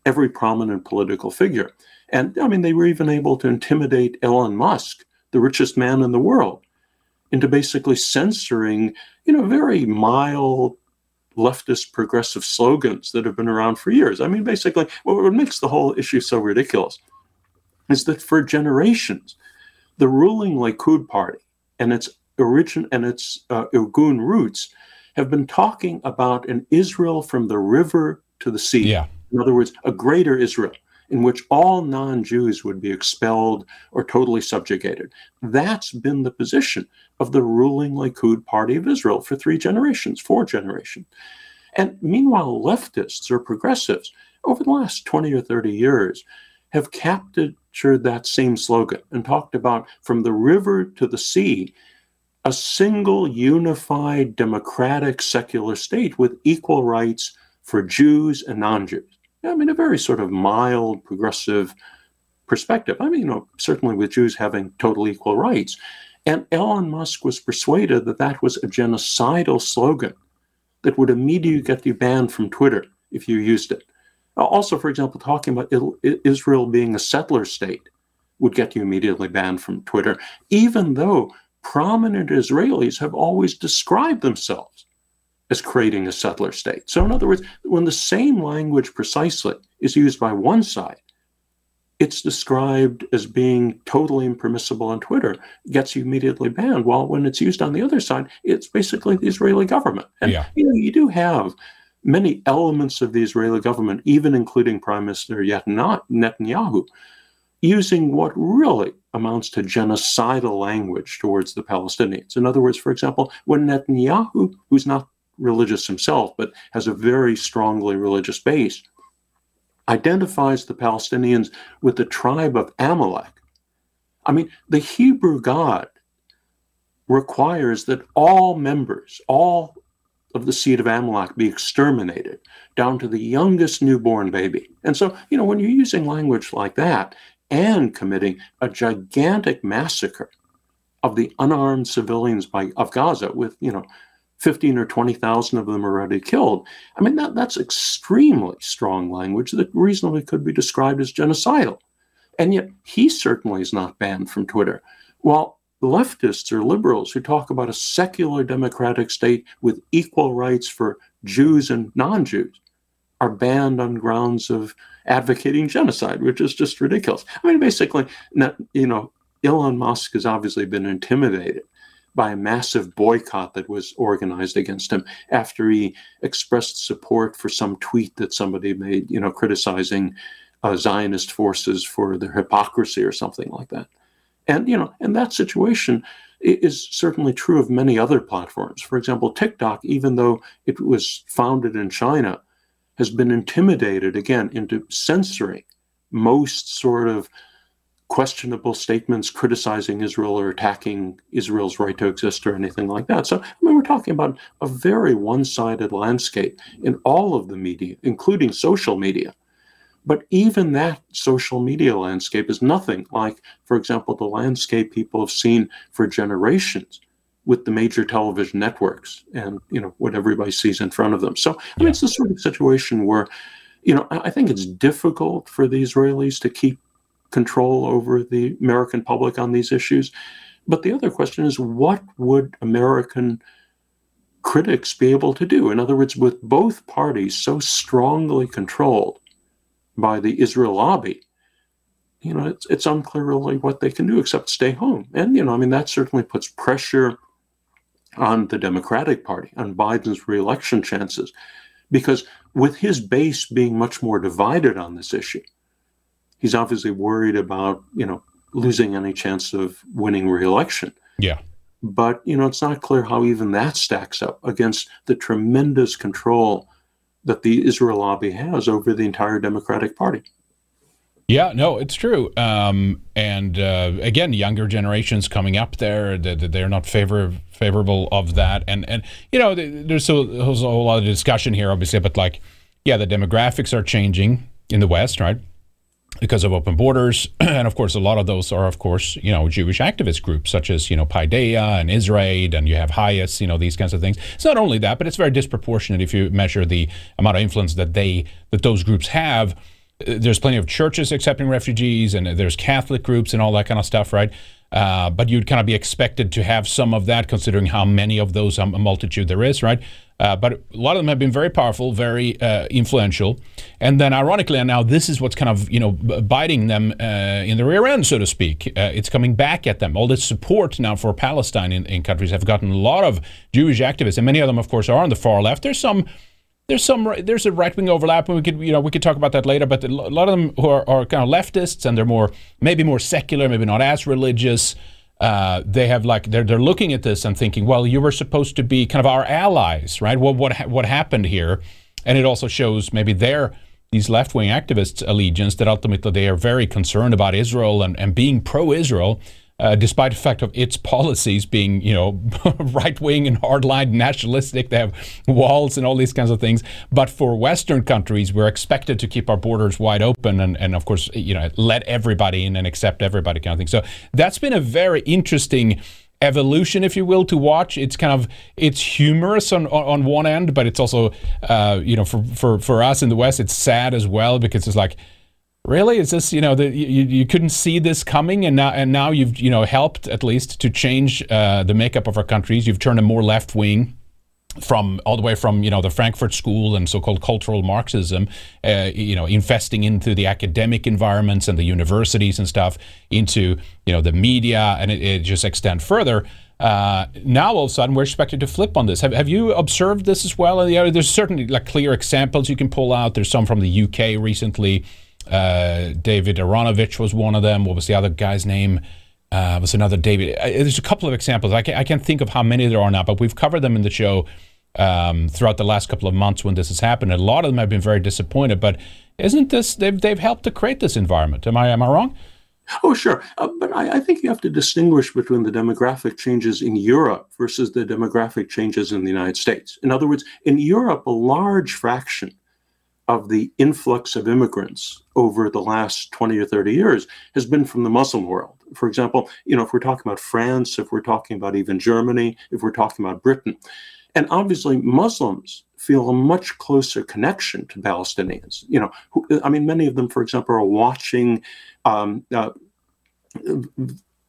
every prominent political figure. And I mean, they were even able to intimidate Elon Musk, the richest man in the world, into basically censoring, you know, very mild leftist progressive slogans that have been around for years. I mean, basically, what makes the whole issue so ridiculous is that for generations, the ruling Likud party and its origin and its uh, Irgun roots have been talking about an Israel from the river to the sea. Yeah. In other words, a greater Israel in which all non Jews would be expelled or totally subjugated. That's been the position of the ruling Likud party of Israel for three generations, four generations. And meanwhile, leftists or progressives over the last 20 or 30 years have captured that same slogan and talked about from the river to the sea, a single unified democratic secular state with equal rights for Jews and non Jews. I mean, a very sort of mild, progressive perspective. I mean, you know, certainly with Jews having total equal rights. And Elon Musk was persuaded that that was a genocidal slogan that would immediately get you banned from Twitter if you used it. Also, for example, talking about Israel being a settler state would get you immediately banned from Twitter, even though prominent Israelis have always described themselves as creating a settler state. So, in other words, when the same language precisely is used by one side, it's described as being totally impermissible on Twitter, gets you immediately banned. While when it's used on the other side, it's basically the Israeli government. And yeah. you know, you do have many elements of the Israeli government, even including Prime Minister Netanyahu, using what really amounts to genocidal language towards the Palestinians. In other words, for example, when Netanyahu, who's not religious himself, but has a very strongly religious base, identifies the Palestinians with the tribe of Amalek. I mean, the Hebrew God requires that all members, all of the seed of Amalek be exterminated down to the youngest newborn baby. And so, you know, when you're using language like that and committing a gigantic massacre of the unarmed civilians by, of Gaza with, you know, 15 or 20,000 of them already killed. I mean, that, that's extremely strong language that reasonably could be described as genocidal. And yet, he certainly is not banned from Twitter. while leftists or liberals who talk about a secular democratic state with equal rights for Jews and non Jews are banned on grounds of advocating genocide, which is just ridiculous. I mean, basically, you know, Elon Musk has obviously been intimidated by a massive boycott that was organized against him after he expressed support for some tweet that somebody made, you know, criticizing uh, Zionist forces for their hypocrisy or something like that. And you know, and that situation is certainly true of many other platforms. For example, TikTok, even though it was founded in China, has been intimidated again into censoring most sort of questionable statements criticizing Israel or attacking Israel's right to exist or anything like that. So, I mean, we're talking about a very one sided landscape in all of the media, including social media. But even that social media landscape is nothing like, for example, the landscape people have seen for generations with the major television networks and you know what everybody sees in front of them. So I mean, it's the sort of situation where, you know, I think it's difficult for the Israelis to keep control over the American public on these issues. But the other question is, what would American critics be able to do? In other words, with both parties so strongly controlled by the Israel lobby, you know, it's, it's unclear really what they can do except stay home. And, you know, I mean, that certainly puts pressure on the Democratic Party, on Biden's reelection chances, because with his base being much more divided on this issue, he's obviously worried about, you know, losing any chance of winning reelection. Yeah. But, you know, it's not clear how even that stacks up against the tremendous control that the Israel lobby has over the entire Democratic Party. Yeah, no, it's true. Um, and uh, again, younger generations coming up there, they're not favor, favorable of that. And, and you know, there's there's a whole lot of discussion here, obviously, but like, yeah, the demographics are changing in the West, right? Because of open borders, *clears throat* and of course, a lot of those are, of course, you know, Jewish activist groups such as you know Paideia and Israel, and you have HIAS, you know, these kinds of things. It's not only that, but it's very disproportionate if you measure the amount of influence that they that those groups have there's plenty of churches accepting refugees and there's Catholic groups and all that kind of stuff, right? Uh, but you'd kind of be expected to have some of that considering how many of those, um, a multitude there is, right? Uh, but a lot of them have been very powerful, very uh, influential. And then, ironically, now this is what's kind of you know biting them uh, in the rear end, so to speak. Uh, it's coming back at them. All this support now for Palestine in, in countries have gotten a lot of Jewish activists, and many of them, of course, are on the far left. There's some there's some there's a right wing overlap, and we could you know we could talk about that later. But a lot of them who are, are kind of leftists, and they're more maybe more secular, maybe not as religious. Uh, they have like they're they're looking at this and thinking, well, you were supposed to be kind of our allies, right? Well, what what happened here? And it also shows maybe their these left wing activists' allegiance that ultimately they are very concerned about Israel and, and being pro Israel uh, despite the fact of its *laughs* policies being, you know, *laughs* right wing and hardline nationalistic. They have walls and all these kinds of things. But for Western countries, we're expected to keep our borders wide open and, and of course, you know, let everybody in and accept everybody kind of thing. So that's been a very interesting evolution, if you will, to watch. It's kind of it's humorous on on one end, but it's also uh, you know for for for us in the West, it's sad as well because it's like really is this you know the, you, you couldn't see this coming and now and now you've you know helped at least to change uh, the makeup of our countries you've turned a more left wing from all the way from you know the Frankfurt School and so-called cultural Marxism, uh, you know, infesting into the academic environments and the universities and stuff, into you know the media, and it, it just extend further. Uh, now all of a sudden we're expected to flip on this. Have, have you observed this as well? There's certainly like clear examples you can pull out. There's some from the UK recently uh, David Aaronovitch was one of them. What was the other guy's name? Uh, was another David. Uh, there's a couple of examples. I can't, I can't think of how many there are now, but we've covered them in the show um, throughout the last couple of months when this has happened. A lot of them have been very disappointed. But isn't this they've they've helped to create this environment? Am I am I wrong? Oh, sure. Uh, but I, I, think you have to distinguish between the demographic changes in Europe versus the demographic changes in the United States. In other words, in Europe, a large fraction of the influx of immigrants over the last 20 or 30 years has been from the Muslim world. For example, you know, if we're talking about France, if we're talking about even Germany, if we're talking about Britain, and obviously Muslims feel a much closer connection to Palestinians. You know, who, I mean, many of them, for example, are watching um, uh,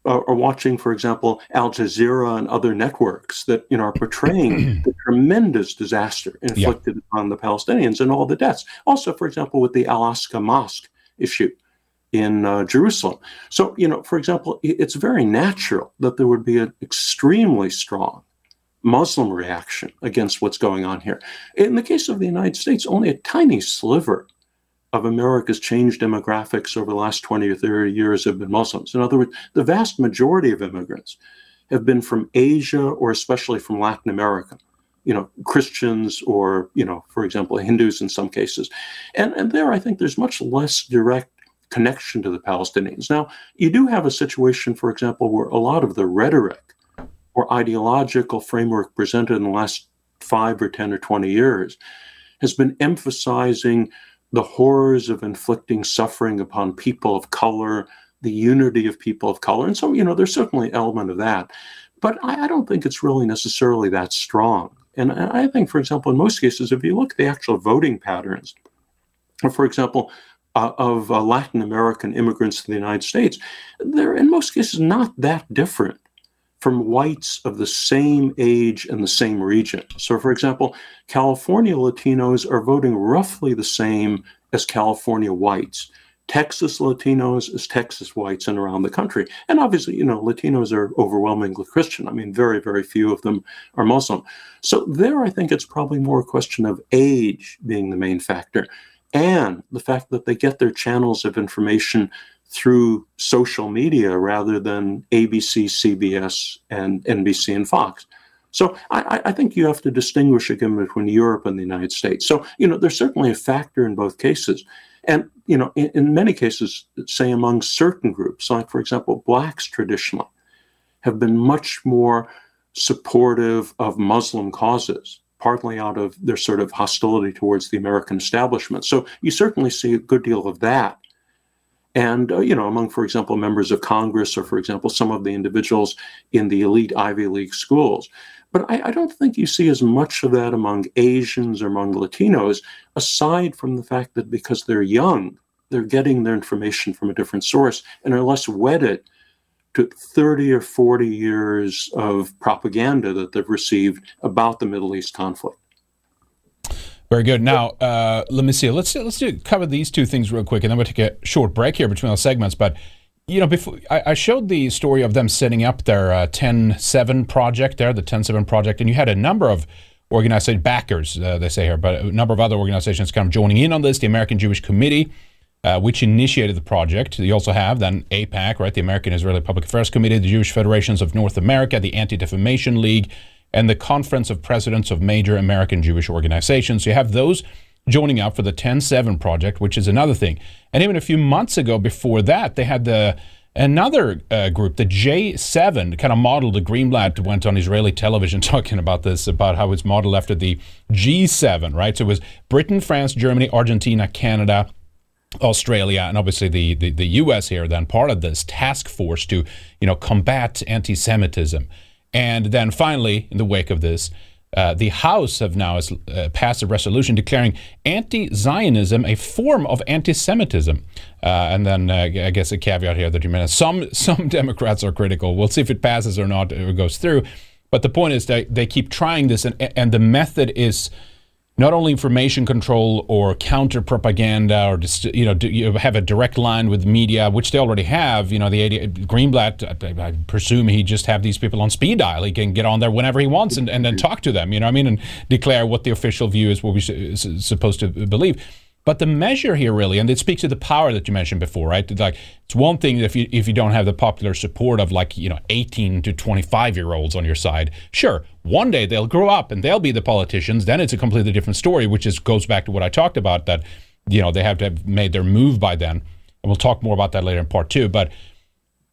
are watching, for example, Al Jazeera and other networks that you know are portraying *clears throat* the tremendous disaster inflicted yeah. on the Palestinians and all the deaths. Also, for example, with the Al Aqsa Mosque issue in uh, Jerusalem. So, you know, for example, it's very natural that there would be an extremely strong Muslim reaction against what's going on here. In the case of the United States, only a tiny sliver of America's changed demographics over the last 20 or 30 years have been Muslims. In other words, the vast majority of immigrants have been from Asia or especially from Latin America. You know, Christians or, you know, for example, Hindus in some cases. And, and there, I think there's much less direct connection to the Palestinians. Now, you do have a situation, for example, where a lot of the rhetoric or ideological framework presented in the last five or 10 or 20 years has been emphasizing the horrors of inflicting suffering upon people of color, the unity of people of color. And so, you know, there's certainly an element of that. But I, I don't think it's really necessarily that strong. And I think, for example, in most cases, if you look at the actual voting patterns, for example, uh, of uh, Latin American immigrants to the United States, they're in most cases not that different from whites of the same age and the same region. So, for example, California Latinos are voting roughly the same as California whites. Texas Latinos as Texas whites and around the country. And obviously, you know, Latinos are overwhelmingly Christian. I mean, very, very few of them are Muslim. So there, I think it's probably more a question of age being the main factor and the fact that they get their channels of information through social media rather than ABC, CBS, and NBC and Fox. So I, I, think you have to distinguish again between Europe and the United States. So you know there's certainly a factor in both cases, and you know in, in many cases, say among certain groups, like for example, blacks traditionally have been much more supportive of Muslim causes, partly out of their sort of hostility towards the American establishment. So you certainly see a good deal of that and, uh, you know, among, for example, members of Congress or, for example, some of the individuals in the elite Ivy League schools. But I, I, don't think you see as much of that among Asians or among Latinos, aside from the fact that because they're young, they're getting their information from a different source and are less wedded to 30 or 40 years of propaganda that they've received about the Middle East conflict. Very good. Now, uh, let me see. Let's let's do, cover these two things real quick, and then we'll take a short break here between the segments. But you know, before I, I showed the story of them setting up their uh, 10-7 project there, the 10-7 project, and you had a number of organized backers, uh, they say here, but a number of other organizations kind of joining in on this. The American Jewish Committee, uh, which initiated the project. You also have then AIPAC, right, the American Israeli Public Affairs Committee, the Jewish Federations of North America, the Anti Defamation League and the Conference of Presidents of Major American Jewish Organizations. You have those joining up for the 10-7 project, which is another thing. And even a few months ago, before that, they had the another uh, group, the J7, kind of modeled. The Greenblatt went on Israeli television *laughs* talking about this, about how it's modeled after the G7, right? So it was Britain, France, Germany, Argentina, Canada, Australia and obviously the, the, the U.S. here then part of this task force to you know combat anti-Semitism. And then finally, in the wake of this, uh, the House have now uh, passed a resolution declaring anti-Zionism a form of anti-Semitism. Uh, and then uh, I guess a caveat here that you mentioned some *laughs* some Democrats are critical. We'll see if it passes or not or goes through. But the point is that they keep trying this, and, and the method is not only information control or counter propaganda or just, you know you have a direct line with media which they already have you know the ADL, greenblatt I, I, presume he just have these people on speed dial. He can get on there whenever he wants and, and then talk to them you know i mean and declare what the official view is what we're supposed to believe but the measure here really, and it speaks to the power that you mentioned before, right? Like it's one thing if you if you don't have the popular support of like you know 18 to 25 year olds on your side. Sure, one day they'll grow up and they'll be the politicians. Then it's a completely different story, which is goes back to what I talked about that you know they have to have made their move by then, and we'll talk more about that later in part two. But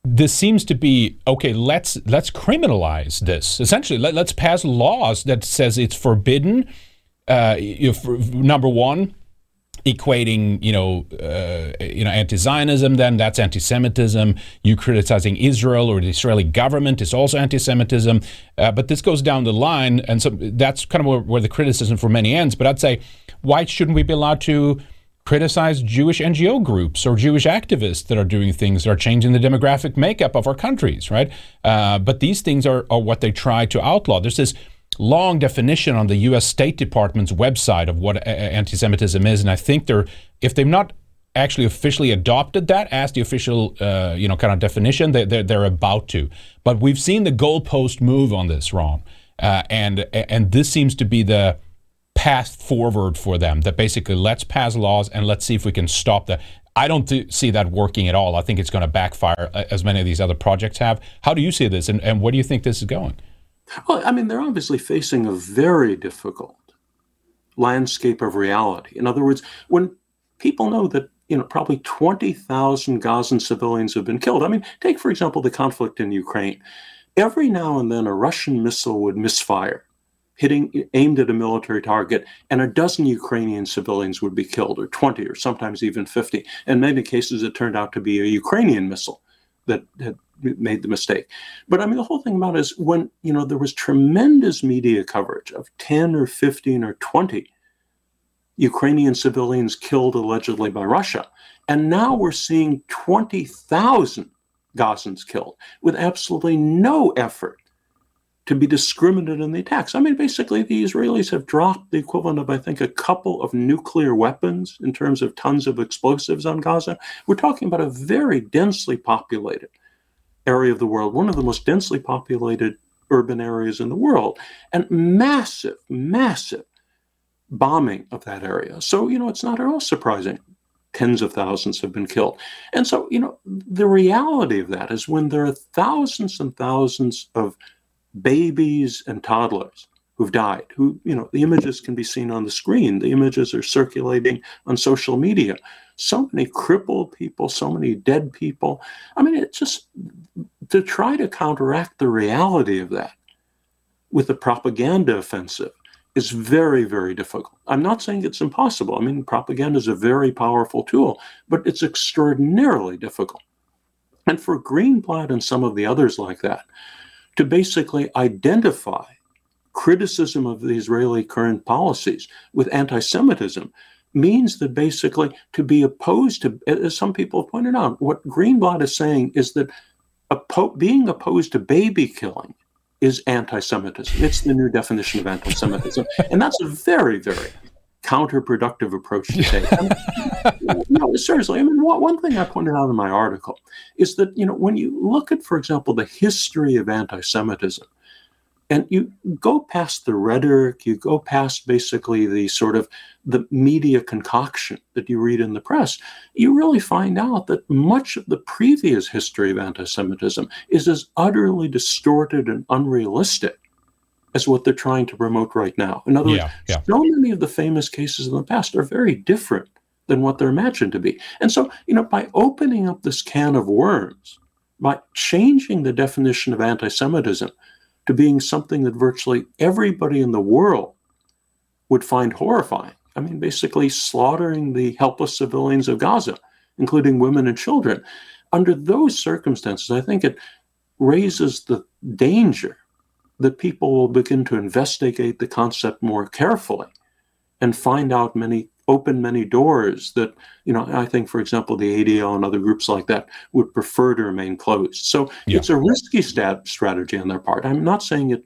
this seems to be okay. Let's let's criminalize this. Essentially, let, us pass laws that says it's forbidden. Uh, if, number one, equating, you know, uh, you know, anti-Zionism. Then that's anti-Semitism. You criticizing Israel or the Israeli government is also anti-Semitism. Uh, but this goes down the line, and so that's kind of where, where, the criticism for many ends. But I'd say, why shouldn't we be allowed to criticize Jewish NGO groups or Jewish activists that are doing things that are changing the demographic makeup of our countries, right? Uh, but these things are, are what they try to outlaw. There's this long definition on the U.S. State Department's website of what anti-Semitism is, and I think they're if they've not actually officially adopted that as the official, uh, you know, kind of definition, they, they're, they're about to. But we've seen the goalpost move on this, Ron, uh, and and this seems to be the path forward for them. That basically let's pass laws and let's see if we can stop that. I don't th- see that working at all. I think it's going to backfire, uh, as many of these other projects have. How do you see this, and, and where do you think this is going? Well, I mean, they're obviously facing a very difficult landscape of reality. In other words, when people know that you know probably 20,000 Gazan civilians have been killed. I mean, take for example the conflict in Ukraine. Every now and then a Russian missile would misfire, hitting aimed at a military target, and a dozen Ukrainian civilians would be killed, or 20, or sometimes even 50. In many cases, it turned out to be a Ukrainian missile that had made the mistake. But I mean, the whole thing about is when, you know, there was tremendous media coverage of 10 or 15 or 20 Ukrainian civilians killed allegedly by Russia. And now we're seeing 20,000 Gazans killed with absolutely no effort to be discriminated in the attacks. I mean, basically, the Israelis have dropped the equivalent of, I think, a couple of nuclear weapons in terms of tons of explosives on Gaza. We're talking about a very densely populated area of the world, one of the most densely populated urban areas in the world, and massive, massive bombing of that area. So, you know, it's not at all surprising. Tens of thousands have been killed. And so, you know, the reality of that is when there are thousands and thousands of babies and toddlers who've died, who, you know, the images can be seen on the screen, the images are circulating on social media. So many crippled people, so many dead people. I mean, it's just to try to counteract the reality of that with a propaganda offensive is very, very difficult. I'm not saying it's impossible. I mean, propaganda is a very powerful tool, but it's extraordinarily difficult. And for Greenblatt and some of the others like that, to basically identify criticism of the Israeli current policies with anti Semitism means that basically to be opposed to, as some people have pointed out, what Greenblatt is saying is that oppo- being opposed to baby killing is anti-Semitism. It's the new definition of anti-Semitism, and that's a very, very counterproductive approach to take. *laughs* no, seriously. I mean, one thing I pointed out in my article is that you know when you look at, for example, the history of anti-Semitism, and you go past the rhetoric you go past basically the sort of the media concoction that you read in the press you really find out that much of the previous history of anti-semitism is as utterly distorted and unrealistic as what they're trying to promote right now in other yeah, words yeah. so many of the famous cases in the past are very different than what they're imagined to be and so you know by opening up this can of worms by changing the definition of anti-semitism to being something that virtually everybody in the world would find horrifying. I mean, basically slaughtering the helpless civilians of Gaza, including women and children. Under those circumstances, I think it raises the danger that people will begin to investigate the concept more carefully and find out many open many doors that you know i think for example the adl and other groups like that would prefer to remain closed. So yeah. it's a risky stat- strategy on their part. I'm not saying it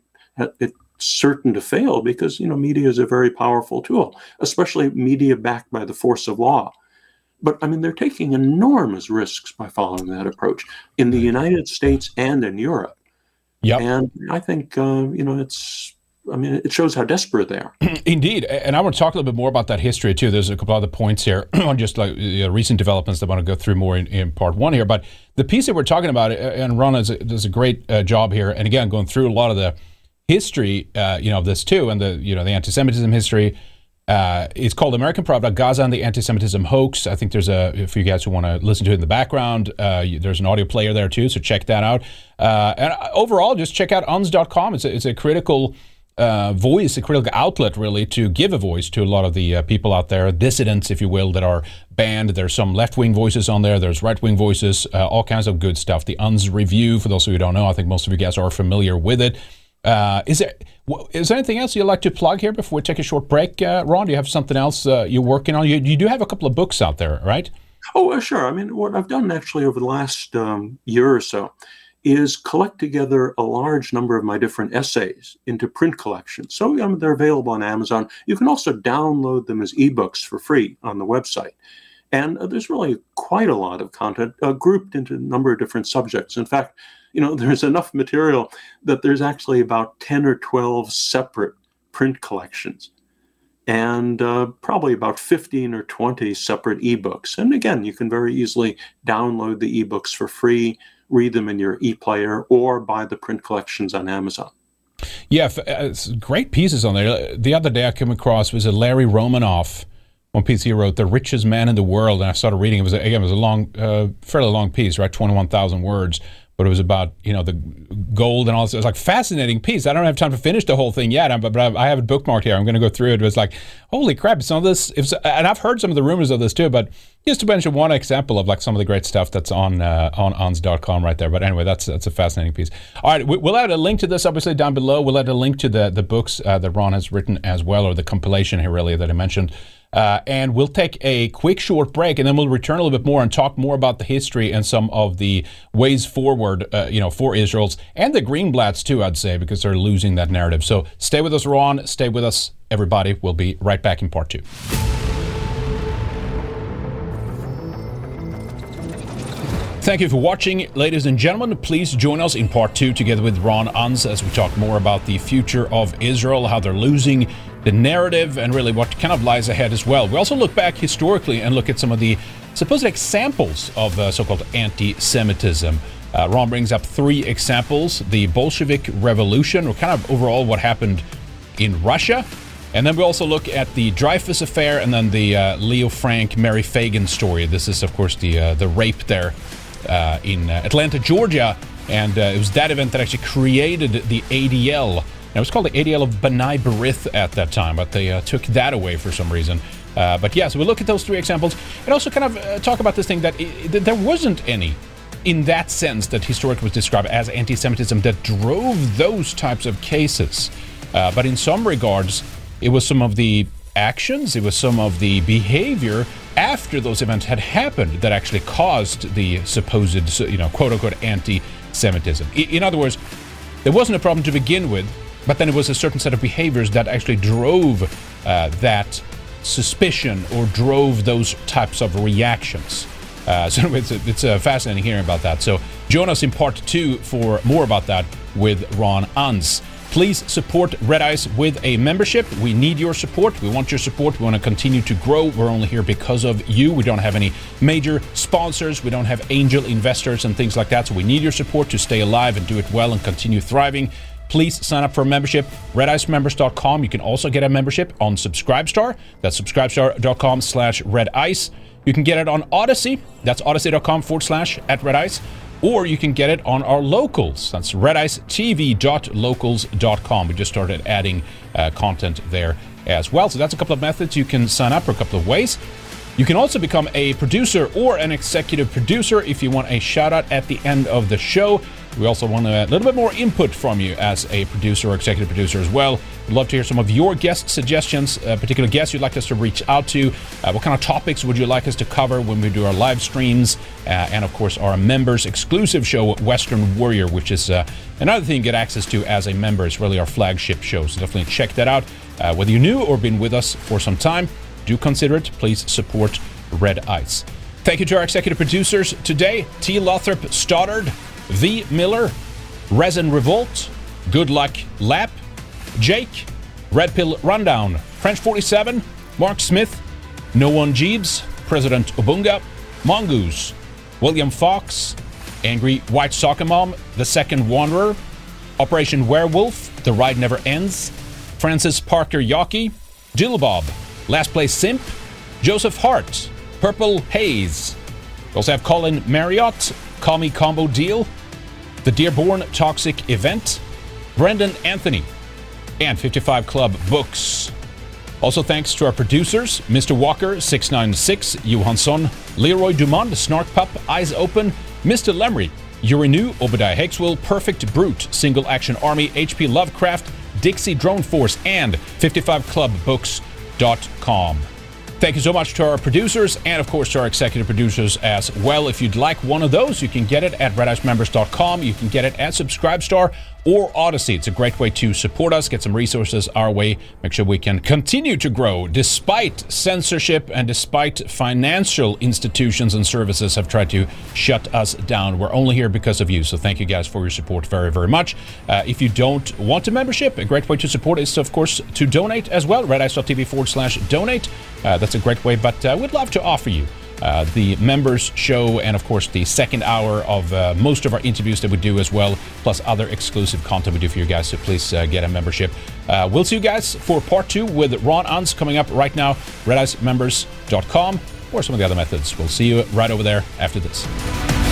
it's certain to fail because you know media is a very powerful tool especially media backed by the force of law. But i mean they're taking enormous risks by following that approach in the united states and in europe. Yeah and i think uh, you know it's I mean, it shows how desperate they are. *clears throat* Indeed, and I want to talk a little bit more about that history too. There's a couple other points here *clears throat* on just like recent developments that I want to go through more in, in, part one here. But the piece that we're talking about, and Ron does a, does a great uh, job here, and again, going through a lot of the history, uh, you know, of this too, and the you know the anti-Semitism history. Uh, it's called American Pravda, Gaza and the Anti-Semitism Hoax. I think there's a, if you guys who want to listen to it in the background, uh, there's an audio player there too, so check that out. Uh, and overall, just check out unz.com. It's a, it's a critical uh, voice, a critical outlet, really, to give a voice to a lot of the uh, people out there, dissidents, if you will, that are banned. There's some left wing voices on there, there's right wing voices, uh, all kinds of good stuff. The Unz Review, for those of you who don't know, I think most of you guys are familiar with it. Uh, is there is there anything else you'd like to plug here before we take a short break, uh, Ron? Do you have something else uh, you're working on? You, you do have a couple of books out there, right? Oh, sure. I mean, what I've done actually over the last um, year or so is collect together a large number of my different essays into print collections. So um, they're available on Amazon. You can also download them as ebooks for free on the website. And uh, there's really quite a lot of content uh, grouped into a number of different subjects. In fact, you know, *laughs* there's enough material that there's actually about 10 or 12 separate print collections and uh, probably about 15 or 20 separate ebooks. And again, you can very easily download the ebooks for free, read them in your e player, or buy the print collections on Amazon. Yeah, uh, great pieces on there. The other day I came across was a Larry Romanoff one piece he wrote, "The Richest Man in the World," and I started reading. It was again, it was a long, uh, fairly long piece, right, twenty-one thousand words but it was about you know the gold and all this. It was like fascinating piece. I don't have time to finish the whole thing yet, but, but I have it bookmarked here. I'm going to go through it. It was like, holy crap! Some of this, and I've heard some of the rumors of this too. But just to mention one example of like some of the great stuff that's on uh, on unz.com right there. But anyway, that's that's a fascinating piece. All right, we'll add a link to this obviously down below. We'll add a link to the the books uh, that Ron has written as well, or the compilation here really that I mentioned. Uh, and we'll take a quick short break and then we'll return a little bit more and talk more about the history and some of the ways forward, uh, you know, for Israel's and the Greenblatts too, I'd say, because they're losing that narrative. So stay with us, Ron. Stay with us, everybody. We'll be right back in part two. Thank you for watching, ladies and gentlemen. Please join us in part two together with Ron Unz as we talk more about the future of Israel, how they're losing the narrative, and really what kind of lies ahead as well. We also look back historically and look at some of the supposed examples of uh, so called anti Semitism. Uh, Ron brings up three examples the Bolshevik Revolution, or kind of overall what happened in Russia. And then we also look at the Dreyfus affair and then the uh, Leo Frank, Mary Phagan story. This is, of course, the, uh, the rape there uh, in uh, Atlanta, Georgia. And uh, it was that event that actually created the ADL. Now, it was called the ADL of B'nai B'rith at that time, but they uh, took that away for some reason. Uh, but yeah, so we'll look at those three examples and also kind of uh, talk about this thing that, that there wasn't any in that sense that historically was described as anti Semitism that drove those types of cases. but in some regards, it was some of the actions, it was some of the behavior after those events had happened that actually caused the supposed, you know, quote unquote anti Semitism. In other words, there wasn't a problem to begin with, but then it was a certain set of behaviors that actually drove uh, that suspicion or drove those types of reactions. Uh, *laughs* so it's, it's uh, fascinating hearing about that. So join us in part two for more about that with Ron Unz. Please support Red Ice with a membership. We need your support. We want your support. We want to continue to grow. We're only here because of you. We don't have any major sponsors. We don't have angel investors and things like that. So we need your support to stay alive and do it well and continue thriving. Please sign up for a membership. RedIceMembers.com. You can also get a membership on Subscribestar. That's subscribestar.com slash red ice. You can get it on Odysee. That's odysee.com forward slash at red ice or you can get it on our locals. That's redicetv.locals.com. We just started adding uh, content there as well. So that's a couple of methods you can sign up for a couple of ways. You can also become a producer or an executive producer if you want a shout out at the end of the show. We also want a little bit more input from you as a producer or executive producer as well. We'd love to hear some of your guest suggestions, uh, particular guests you'd like us to reach out to. Uh, what kind of topics would you like us to cover when we do our live streams? Uh, and of course, our members exclusive show, Weekend Warrior, which is uh, another thing you get access to as a member. It's really our flagship show. So definitely check that out. Uh, whether you're new or been with us for some time, do consider it. Please support Red Ice. Thank you to our executive producers today T. Lothrop Stoddard, V. Miller, Resin Revolt, Good Luck Lap, Jake, Red Pill Rundown, French 47, Mark Smith, No One Jeeves, President Obunga, Mongoose, William Fox, Angry White Soccer Mom, The Second Wanderer, Operation Werewolf, The Ride Never Ends, Francis Parker Yockey, Bob, Last Place Simp, Joseph Hart, Purple Haze. We also have Colin Marriott, Me Combo Deal, the Dearborn Toxic Event, Brendan Anthony, and 55 Club Books. Also, thanks to our producers, Mr. Walker, 696, Johansson, Leroy Dumont, Snark Pup, Eyes Open, Mr. Lemry, Urenew, Obadiah Hexwell, Perfect Brute, Single Action Army, HP Lovecraft, Dixie Drone Force, and 55clubbooks.com. Thank you so much to our producers and, of course, to our executive producers as well. If you'd like one of those, you can get it at redicemembers.com. You can get it at Subscribestar or Odysee. It's a great way to support us, get some resources our way, make sure we can continue to grow despite censorship and despite financial institutions and services have tried to shut us down. We're only here because of you. So thank you guys for your support very, very much. Uh, if you don't want a membership, a great way to support is, of course, to donate as well. Redice.tv forward slash donate. Uh, that's a great way, but uh, we'd love to offer you uh, the members show and of course the second hour of uh, most of our interviews that we do as well plus other exclusive content we do for you guys. So please uh, get a membership. Uh, we'll see you guys for part two with ron unz coming up right now redicemembers.com or some of the other methods. We'll see you right over there after this